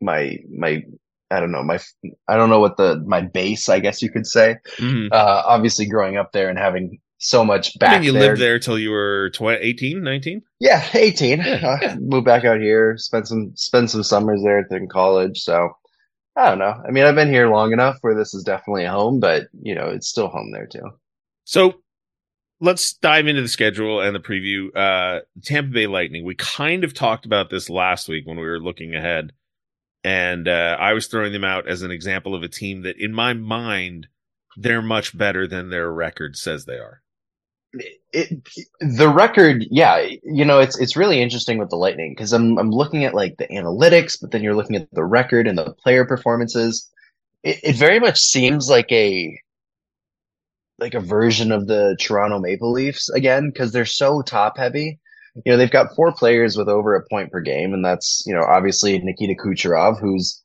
my my. I don't know my. I don't know what the my base. I guess you could say. Mhm. Uh, obviously, growing up there and having so much back I mean, you there. lived there till you were 20, 18, 19? Yeah, 18. Yeah, Uh, yeah. Moved back out here, spent some spent some summers there in college. So I don't know. I mean, I've been here long enough where this is definitely a home, but you know, it's still home there too. So let's dive into the schedule and the preview. Uh, Tampa Bay Lightning. We kind of talked about this last week when we were looking ahead, and uh, I was throwing them out as an example of a team that, in my mind, they're much better than their record says they are. It, the record, yeah, you know, it's it's really interesting with the Lightning because I'm I'm looking at like the analytics, but then you're looking at the record and the player performances. It, it very much seems like a like a version of the Toronto Maple Leafs again because they're so top heavy. You know, they've got four players with over a point per game, and that's you know obviously Nikita Kucherov, who's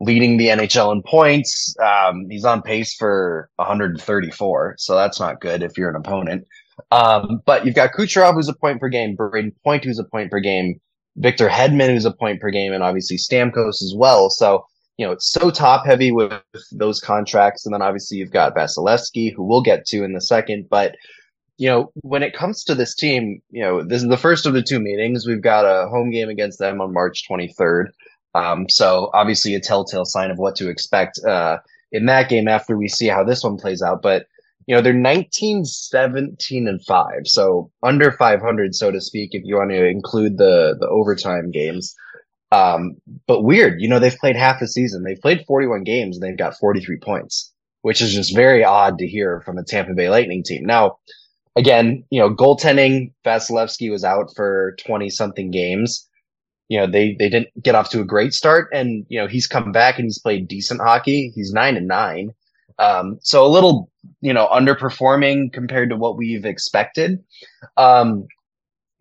leading the NHL in points. Um, he's on pace for 134, so that's not good if you're an opponent. Um, but you've got Kucherov, who's a point per game, Brayden Point, who's a point per game, Victor Hedman, who's a point per game, and obviously Stamkos as well. So, you know, it's so top heavy with those contracts. And then obviously you've got Vasilevskiy, who we'll get to in the second. But, you know, when it comes to this team, you know, this is the first of the two meetings. We've got a home game against them on March 23rd. Um, so obviously a telltale sign of what to expect, uh, in that game after we see how this one plays out. But, you know, they're 19, 17 and five. So under 500, so to speak, if you want to include the, the overtime games. Um, but weird, you know, they've played half the season. They've played 41 games and they've got 43 points, which is just very odd to hear from a Tampa Bay Lightning team. Now, again, you know, goaltending, Vasilevskiy was out for 20 something games you know they they didn't get off to a great start and you know he's come back and he's played decent hockey he's nine and nine um, so a little you know underperforming compared to what we've expected. Um,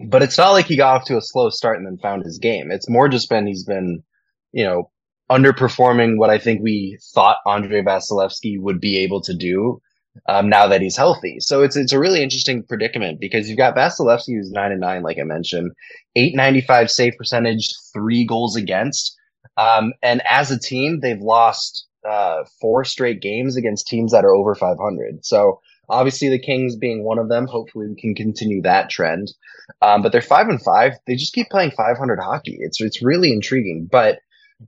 but it's not like he got off to a slow start and then found his game. It's more just been he's been you know underperforming what i think we thought andrei vasilevskiy would be able to do um, now that he's healthy. So it's it's a really interesting predicament because you've got Vasilevskiy who's nine and nine, like I mentioned, eight ninety five save percentage, three goals against, um, and as a team they've lost uh, four straight games against teams that are over five hundred. So obviously the Kings being one of them. Hopefully we can continue that trend. Um, but they're five and five. They just keep playing five hundred hockey. It's it's really intriguing, but.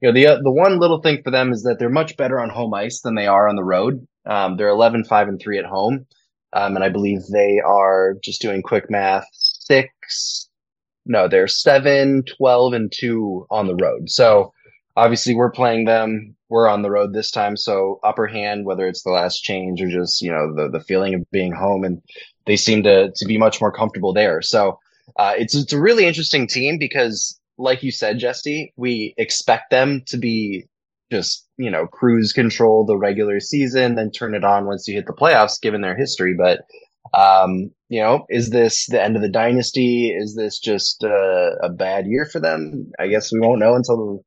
You know, the uh, the one little thing for them is that they're much better on home ice than they are on the road. Um, they're 11, 5, and 3 at home. Um, and I believe they are just doing quick math six. No, they're 7, 12, and 2 on the road. So obviously we're playing them. We're on the road this time. So upper hand, whether it's the last change or just, you know, the, the feeling of being home. And they seem to, to be much more comfortable there. So uh, it's, it's a really interesting team because like you said, Jesse, we expect them to be just you know cruise control the regular season, then turn it on once you hit the playoffs, given their history. But um, you know, is this the end of the dynasty? Is this just uh, a bad year for them? I guess we won't know until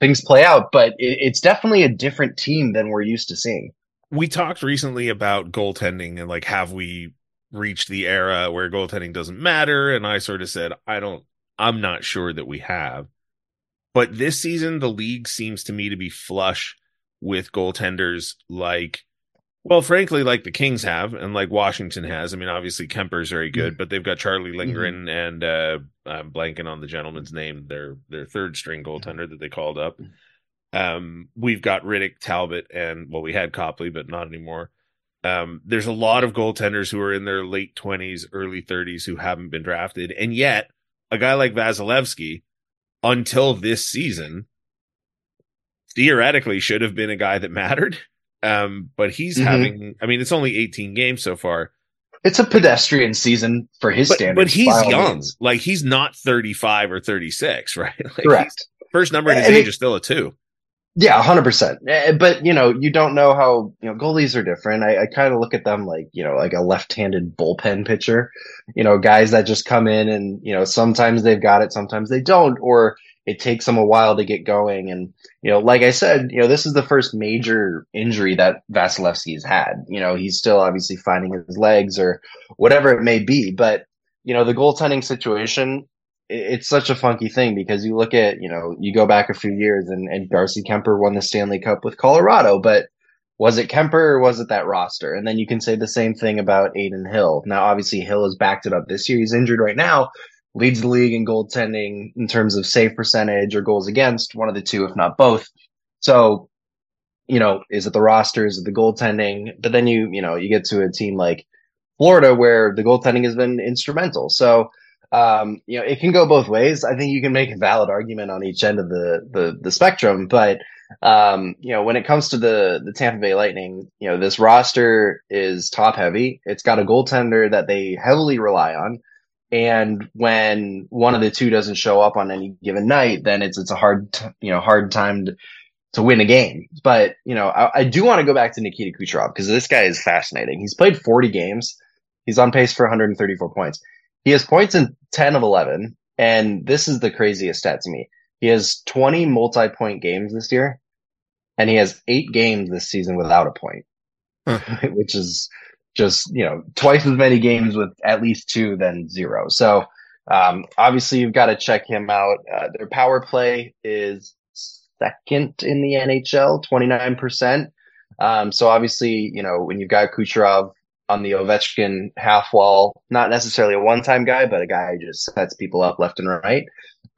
things play out. But it, it's definitely a different team than we're used to seeing. We talked recently about goaltending and like have we reached the era where goaltending doesn't matter? And I sort of said I don't. I'm not sure that we have. But this season, the league seems to me to be flush with goaltenders like, well, frankly, like the Kings have and like Washington has. I mean, obviously Kuemper's very good, mm-hmm. but they've got Charlie mm-hmm. Lindgren mm-hmm. and uh, I'm blanking on the gentleman's name, their their third string goaltender that they called up. Um, we've got Rittich, Talbot, and well, we had Copley, but not anymore. Um, there's a lot of goaltenders who are in their late 20s, early 30s who haven't been drafted, and yet a guy like Vasilevskiy until this season theoretically should have been a guy that mattered. Um, but he's mm-hmm. having, I mean, it's only 18 games so far. It's a pedestrian season for his but, standards. But he's young. Means. Like he's not 35 or 36, right? Like Correct. First number in his and age it, is still a two. Yeah, hundred percent. Eh, but you know, you don't know how you know goalies are different. I, I kind of look at them like you know, like a left-handed bullpen pitcher. You know, guys that just come in and you know sometimes they've got it, sometimes they don't, or it takes them a while to get going. And you know, like I said, you know, this is the first major injury that Vasilevskiy's had. You know, he's still obviously finding his legs or whatever it may be, but you know, the goaltending situation it's such a funky thing because you look at, you know, you go back a few years and, and Darcy Kuemper won the Stanley Cup with Colorado, but was it Kuemper or was it that roster? And then you can say the same thing about Adin Hill. Now, obviously, Hill has backed it up this year. He's injured right now, leads the league in goaltending in terms of save percentage or goals against, one of the two, if not both. So, you know, is it the roster? Is it the goaltending? But then you, you know, you get to a team like Florida where the goaltending has been instrumental. So, um, you know, it can go both ways. I think you can make a valid argument on each end of the the, the spectrum, but um, you know, when it comes to the the Tampa Bay Lightning, you know, this roster is top heavy. It's got a goaltender that they heavily rely on. And when one of the two doesn't show up on any given night, then it's it's a hard t- you know hard time to, to win a game. But you know, I, I do want to go back to Nikita Kucherov because this guy is fascinating. He's played 40 games. He's on pace for 134 points. He has points in 10 of 11. And this is the craziest stat to me. He has 20 multi point games this year. and he has eight games this season without a point, which is just you know twice as many games with at least two than zero. So um, obviously you've got to check him out. Uh, their power play is second in the NHL, twenty nine percent. Um, so obviously, you know, when you've got Kucherov on the Ovechkin half wall, not necessarily a one time guy, but a guy who just sets people up left and right.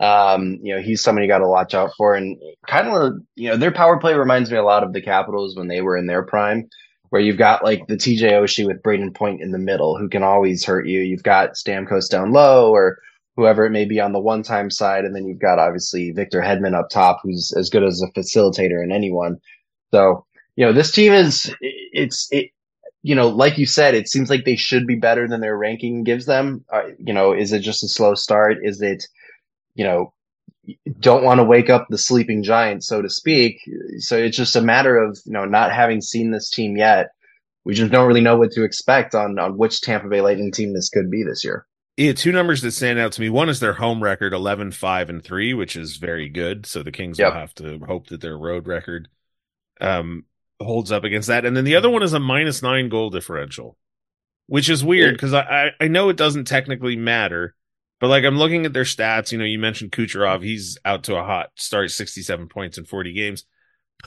Um, you know, he's somebody you got to watch out for. And kind of, you know, their power play reminds me a lot of the Capitals when they were in their prime, where you've got like the TJ Oshie with Brayden Point in the middle, who can always hurt you. You've got Stamkos down low or whoever it may be on the one time side. And then you've got obviously Victor Hedman up top, who's as good as a facilitator in anyone. So, you know, this team is, it's, it, you know, like you said, it seems like they should be better than their ranking gives them. Uh, you know, is it just a slow start? Is it, you know, don't want to wake up the sleeping giant, so to speak. So it's just a matter of, you know, not having seen this team yet. We just don't really know what to expect on, on which Tampa Bay Lightning team this could be this year. Yeah, two numbers that stand out to me. One is their home record 11 5 and 3, which is very good. So the Kings yep. will have to hope that their road record um, holds up against that. And then the other one is a minus nine goal differential, which is weird because I, I know it doesn't technically matter, but like I'm looking at their stats, you know, you mentioned Kucherov, he's out to a hot start, 67 points in 40 games.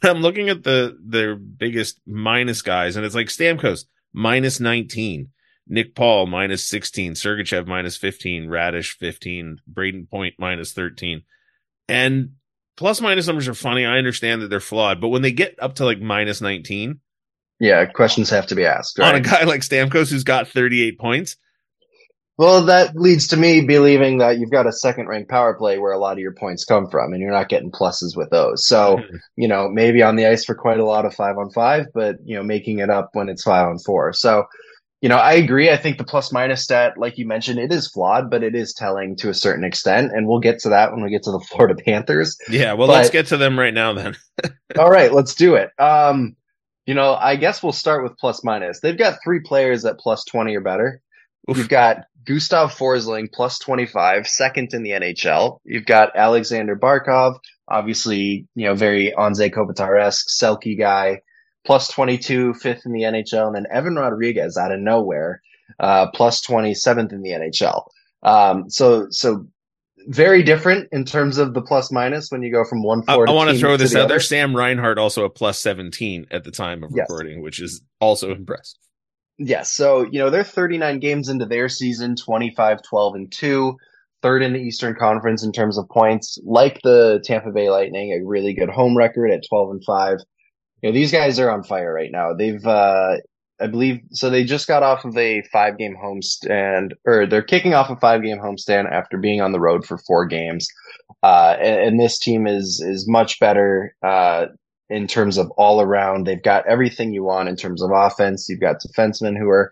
But I'm looking at the their biggest minus guys, and it's like Stamkos minus 19, Nick Paul minus 16, Sergachev minus 15, Raddysh 15, Brayden Point minus 13. And plus minus numbers are funny. I understand that they're flawed, but when they get up to like minus 19, yeah, questions have to be asked. Right? On a guy like Stamkos who's got 38 points, well, that leads to me believing that you've got a second ranked power play where a lot of your points come from, and you're not getting pluses with those. So, mm-hmm. you know, maybe on the ice for quite a lot of five on five, but, you know, making it up when it's five on four. So, you know, I agree. I think the plus minus stat, like you mentioned, it is flawed, but it is telling to a certain extent. And we'll get to that when we get to the Florida Panthers. Yeah. Well, but, let's get to them right now then. all right. Let's do it. Um, you know, I guess we'll start with plus minus. They've got three players at plus 20 or better. Oof. You've got Gustav Forsling plus 25, second in the NHL. You've got Alexander Barkov, obviously, you know, very Anze Kopitar-esque, Selke guy, plus 22, fifth in the NHL. And then Evan Rodrigues out of nowhere, uh, plus 27th in the NHL. Um, so, so very different in terms of the plus minus when you go from one four. I, I want to throw this out there. Sam Reinhart also a plus 17 at the time of yes. recording, which is also impressive. Yes. So, you know, they're 39 games into their season, 25, 12, and 2, third in the Eastern Conference in terms of points. Like the Tampa Bay Lightning, a really good home record at 12 and 5. You know, these guys are on fire right now. They've, uh, I believe, so they just got off of a five game homestand, or they're kicking off a five game homestand after being on the road for four games. Uh, and, and, this team is, is much better, uh, in terms of all around. They've got everything you want in terms of offense. You've got defensemen who are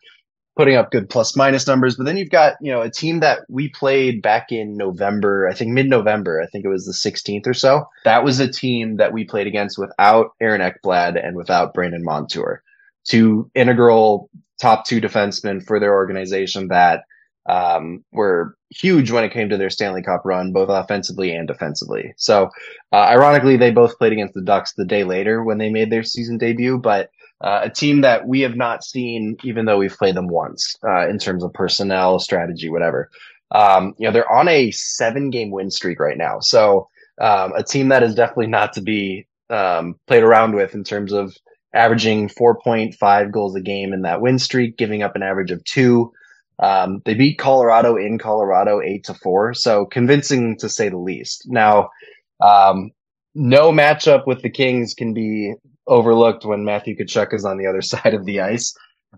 putting up good plus minus numbers, but then you've got, you know, a team that we played back in November, I think mid November, I think it was the 16th or so. That was a team that we played against without Aaron Ekblad and without Brandon Montour, two integral top two defensemen for their organization that um, were huge when it came to their Stanley Cup run, both offensively and defensively. So, uh, ironically, they both played against the Ducks the day later when they made their season debut, but uh, a team that we have not seen, even though we've played them once uh, in terms of personnel, strategy, whatever. Um, you know, they're on a seven game win streak right now. So, um, a team that is definitely not to be um, played around with in terms of averaging 4.5 goals a game in that win streak, giving up an average of two. Um, they beat Colorado in Colorado eight to four, so convincing to say the least. Now, um, no matchup with the Kings can be overlooked when Matthew Tkachuk is on the other side of the ice.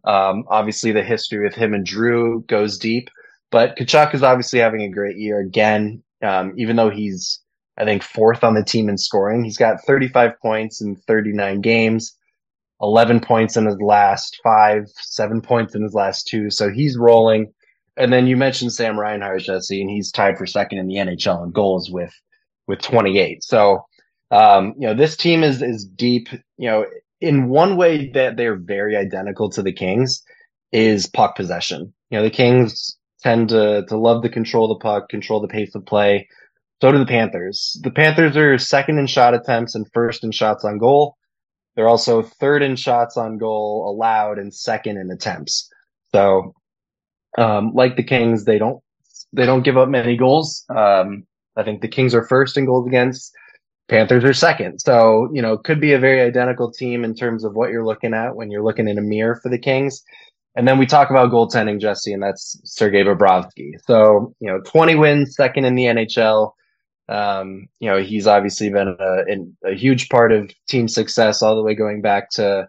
Um, obviously, the history with him and Drew goes deep, but Tkachuk is obviously having a great year again. Um, even though he's, I think, fourth on the team in scoring, he's got 35 points in 39 games. 11 points in his last five, seven points in his last two. So he's rolling. And then you mentioned Sam Reinhart, Jesse, and he's tied for second in the NHL in goals with, with 28. So, um, you know, this team is, is deep, you know, in one way that they're very identical to the Kings is puck possession. You know, the Kings tend to, to love to control the puck, control the pace of play. So do the Panthers. The Panthers are second in shot attempts and first in shots on goal. They're also third in shots on goal allowed and second in attempts. So, um, like the Kings, they don't they don't give up many goals. Um, I think the Kings are first in goals against. Panthers are second. So, you know, could be a very identical team in terms of what you're looking at when you're looking in a mirror for the Kings. And then we talk about goaltending, Jesse, and that's Sergei Bobrovsky. So, you know, 20 wins, second in the NHL. Um, you know, he's obviously been a, a, huge part of team success all the way going back to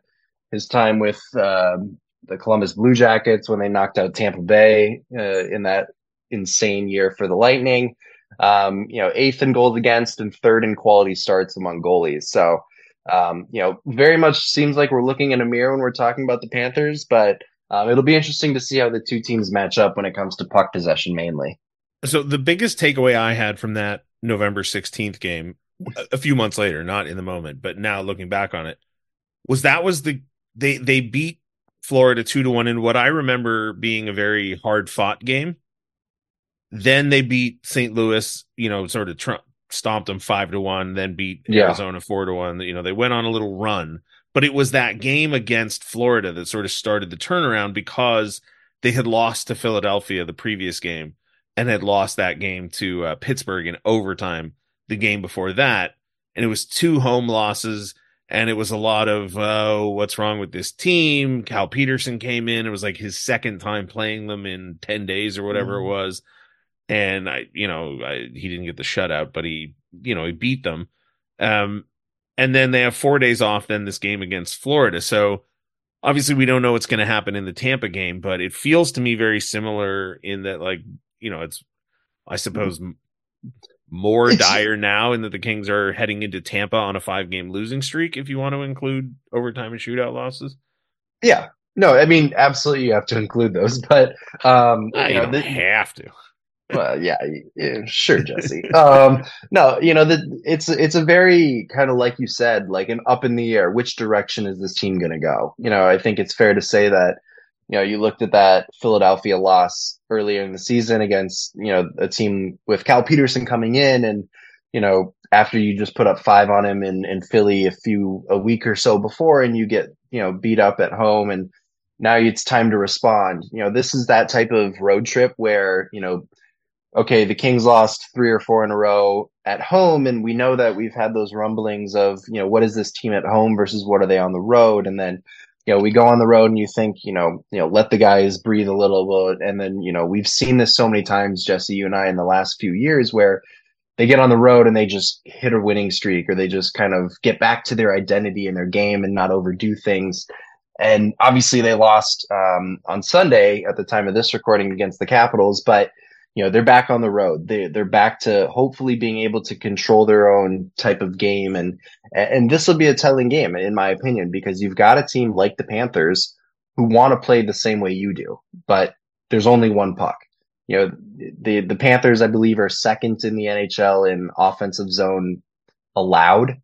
his time with um, the Columbus Blue Jackets when they knocked out Tampa Bay uh, in that insane year for the Lightning. Um, you know, eighth in goals against and third in quality starts among goalies. So, um, you know, very much seems like we're looking in a mirror when we're talking about the Panthers, but um, it'll be interesting to see how the two teams match up when it comes to puck possession mainly. So the biggest takeaway I had from that November 16th game, a few months later, not in the moment, but now looking back on it, was that was the they they beat Florida two to one in what I remember being a very hard fought game. Then they beat St. Louis, you know, sort of tr- stomped them five to one. Then beat yeah. Arizona four to one. You know, they went on a little run, but it was that game against Florida that sort of started the turnaround because they had lost to Philadelphia the previous game and had lost that game to uh, Pittsburgh in overtime the game before that. And it was two home losses. And it was a lot of, oh, what's wrong with this team? Cal Petersen came in. It was like his second time playing them in 10 days or whatever mm-hmm. it was. And I, you know, I, he didn't get the shutout, but he, you know, he beat them. Um, and then they have four days off, then this game against Florida. So obviously we don't know what's going to happen in the Tampa game, but it feels to me very similar in that, like, you know, it's I suppose more dire now in that the Kings are heading into Tampa on a five game losing streak. If you want to include overtime and shootout losses, yeah, no, I mean absolutely you have to include those, but um, I you know, the, have to. well, yeah, yeah, sure, Jesse. um, no, you know, the, it's it's a very kind of like you said, like an up in the air. Which direction is this team going to go? You know, I think it's fair to say that you know, you looked at that Philadelphia loss earlier in the season against, you know, a team with Cal Petersen coming in and, you know, after you just put up five on him in, in Philly a few, a week or so before and you get, you know, beat up at home and now it's time to respond. You know, this is that type of road trip where, you know, okay, the Kings lost three or four in a row at home. And we know that we've had those rumblings of, you know, what is this team at home versus what are they on the road? And then, you know, we go on the road and you think, you know, you know, let the guys breathe a little bit. And then, you know, we've seen this so many times, Jesse, you and I, in the last few years where they get on the road and they just hit a winning streak or they just kind of get back to their identity and their game and not overdo things. And obviously they lost um, on Sunday at the time of this recording against the Capitals, but you know they're back on the road. They they're back to hopefully being able to control their own type of game. And and this will be a telling game in my opinion because you've got a team like the Panthers who want to play the same way you do but there's only one puck. You know the the Panthers I believe are second in the NHL in offensive zone allowed.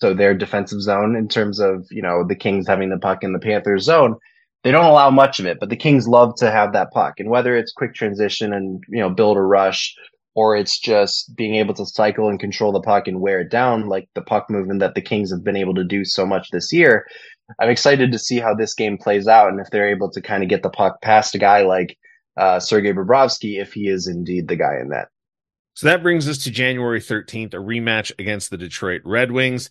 So their defensive zone in terms of you know the Kings having the puck in the Panthers zone they don't allow much of it, but the Kings love to have that puck. And whether it's quick transition and, you know, build a rush, or it's just being able to cycle and control the puck and wear it down, like the puck movement that the Kings have been able to do so much this year. I'm excited to see how this game plays out and if they're able to kind of get the puck past a guy like uh, Sergei Bobrovsky, if he is indeed the guy in that. So that brings us to January 13th, a rematch against the Detroit Red Wings.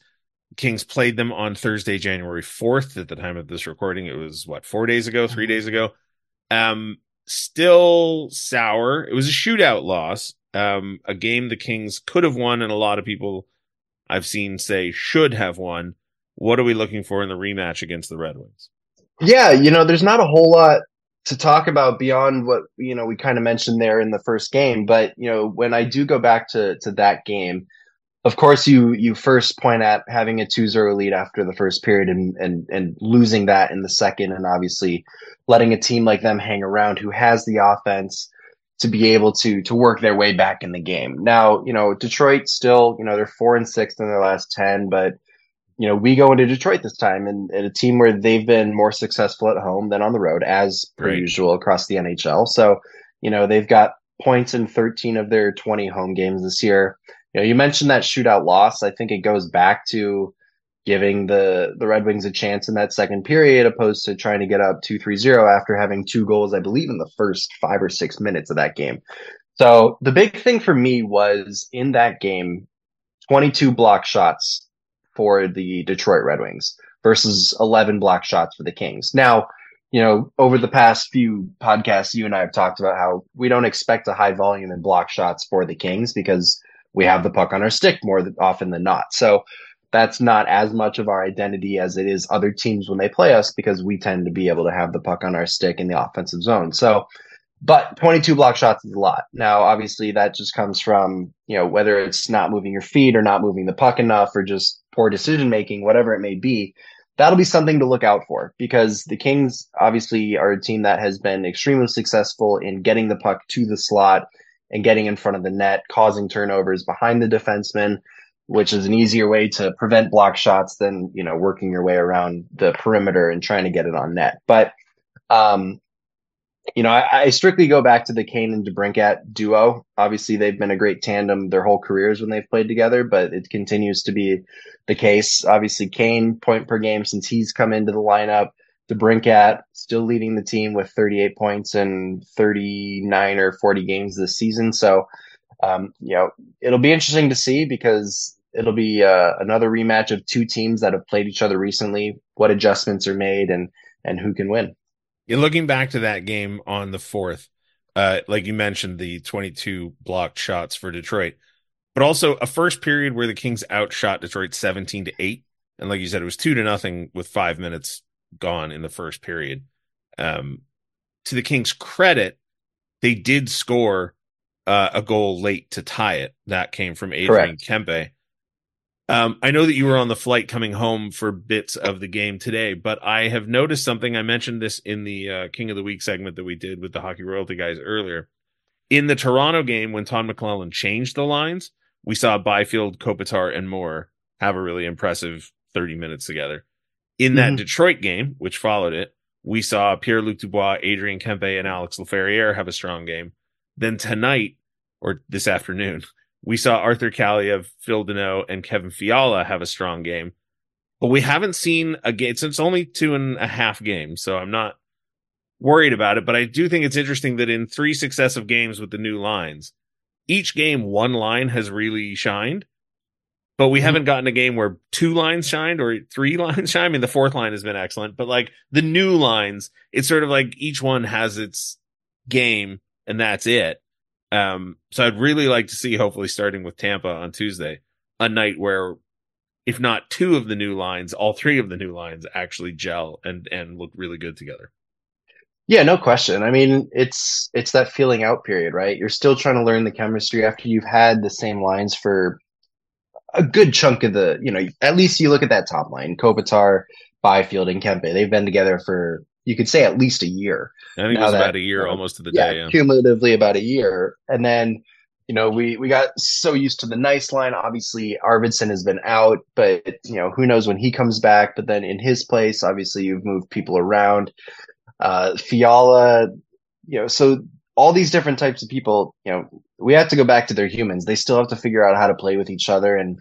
Kings played them on Thursday, January 4th. At the time of this recording, it was what, four days ago, 3 mm-hmm. days ago. Um, still sour. It was a shootout loss. Um, a game the Kings could have won, and a lot of people I've seen say should have won. What are we looking for in the rematch against the Red Wings? Yeah, you know, there's not a whole lot to talk about beyond what you know we kind of mentioned there in the first game. But you know, when I do go back to to that game, of course you you first point at having a 2-0 lead after the first period and and and losing that in the second and obviously letting a team like them hang around who has the offense to be able to to work their way back in the game. Now, you know, Detroit still, you know, they're 4 and 6 in their last 10, but you know, we go into Detroit this time and, and a team where they've been more successful at home than on the road as per right. usual across the NHL. So, you know, they've got points in 13 of their 20 home games this year you know, you mentioned that shootout loss. I think it goes back to giving the the Red Wings a chance in that second period, opposed to trying to get up two three zero after having two goals, I believe, in the first five or six minutes of that game. So the big thing for me was in that game, 22 block shots for the Detroit Red Wings versus 11 block shots for the Kings. Now, you know, over the past few podcasts, you and I have talked about how we don't expect a high volume in block shots for the Kings because we have the puck on our stick more often than not. So that's not as much of our identity as it is other teams when they play us because we tend to be able to have the puck on our stick in the offensive zone. So, but 22 block shots is a lot. Now, obviously, that just comes from, you know, whether it's not moving your feet or not moving the puck enough or just poor decision making, whatever it may be. That'll be something to look out for because the Kings obviously are a team that has been extremely successful in getting the puck to the slot and getting in front of the net, causing turnovers behind the defenseman which is an easier way to prevent block shots than you know working your way around the perimeter and trying to get it on net. But um, you know, I, I, strictly go back to the Kane and DeBrincat duo. Obviously, they've been a great tandem their whole careers when they've played together, but it continues to be the case. Obviously, Kane point per game since he's come into the lineup. DeBrincat still leading the team with 38 points in 39 or 40 games this season. So, um, you know, it'll be interesting to see because it'll be uh, another rematch of two teams that have played each other recently. What adjustments are made and and who can win? Yeah, looking back to that game on the fourth, uh, like you mentioned, the 22 blocked shots for Detroit, but also a first period where the Kings outshot Detroit 17 to eight, and like you said, it was two to nothing with five minutes gone in the first period. Um, to the Kings' credit, they did score uh, a goal late to tie it. That came from Adrian Correct. Kempe. Um, I know that you were on the flight coming home for bits of the game today, but I have noticed something. I mentioned this in the uh, King of the Week segment that we did with the Hockey Royalty guys earlier. In the Toronto game, when Todd McLellan changed the lines, we saw Byfield, Kopitar, and Moore have a really impressive 30 minutes together. In that mm-hmm. Detroit game, which followed it, we saw Pierre Luc Dubois, Adrian Kempe, and Alex Laferriere have a strong game. Then tonight, or this afternoon, we saw Arthur Kaliyev, Phil Danault, and Kevin Fiala have a strong game, but we haven't seen a game. since only two and a half games, so I'm not worried about it. But I do think it's interesting that in three successive games with the new lines, each game one line has really shined, but we mm-hmm. haven't gotten a game where two lines shined or three lines shine. I mean, the fourth line has been excellent, but like the new lines, it's sort of like each one has its game and that's it. Um, so I'd really like to see, hopefully starting with Tampa on Tuesday, a night where, if not two of the new lines, all three of the new lines actually gel and and look really good together. Yeah, no question. I mean, it's it's that feeling out period, right? You're still trying to learn the chemistry after you've had the same lines for a good chunk of the, you know, at least you look at that top line, Kopitar, Byfield, and Kempe. They've been together for you could say at least a year. I think it was that, about a year, almost to the yeah, day. Yeah, cumulatively about a year, and then you know we we got so used to the nice line. Obviously, Arvidsson has been out, but you know who knows when he comes back. But then in his place, obviously you've moved people around. Uh, Fiala, you know, so all these different types of people, you know, we have to go back to their humans. They still have to figure out how to play with each other. And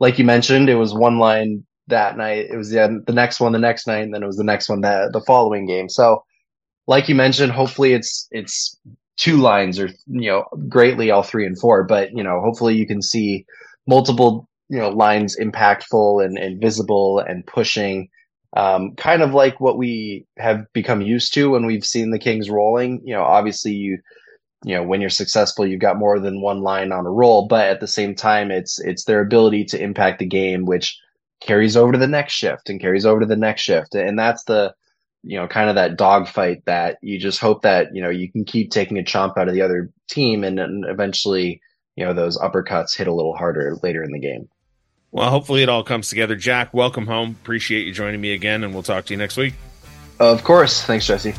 like you mentioned, it was one line that night. It was the, the next one the next night, and then it was the next one that the following game. So, like you mentioned, hopefully it's it's two lines or you know greatly all three and four, but you know hopefully you can see multiple you know lines impactful and, and visible and pushing. Um, kind of like what we have become used to when we've seen the Kings rolling. You know, obviously you you know when you're successful you've got more than one line on a roll but at the same time it's it's their ability to impact the game which carries over to the next shift and carries over to the next shift. And that's the, you know, kind of that dogfight that you just hope that, you know, you can keep taking a chomp out of the other team and then eventually, you know, those uppercuts hit a little harder later in the game. Well, hopefully it all comes together. Jack, welcome home. Appreciate you joining me again, and we'll talk to you next week. Of course. Thanks, Jesse.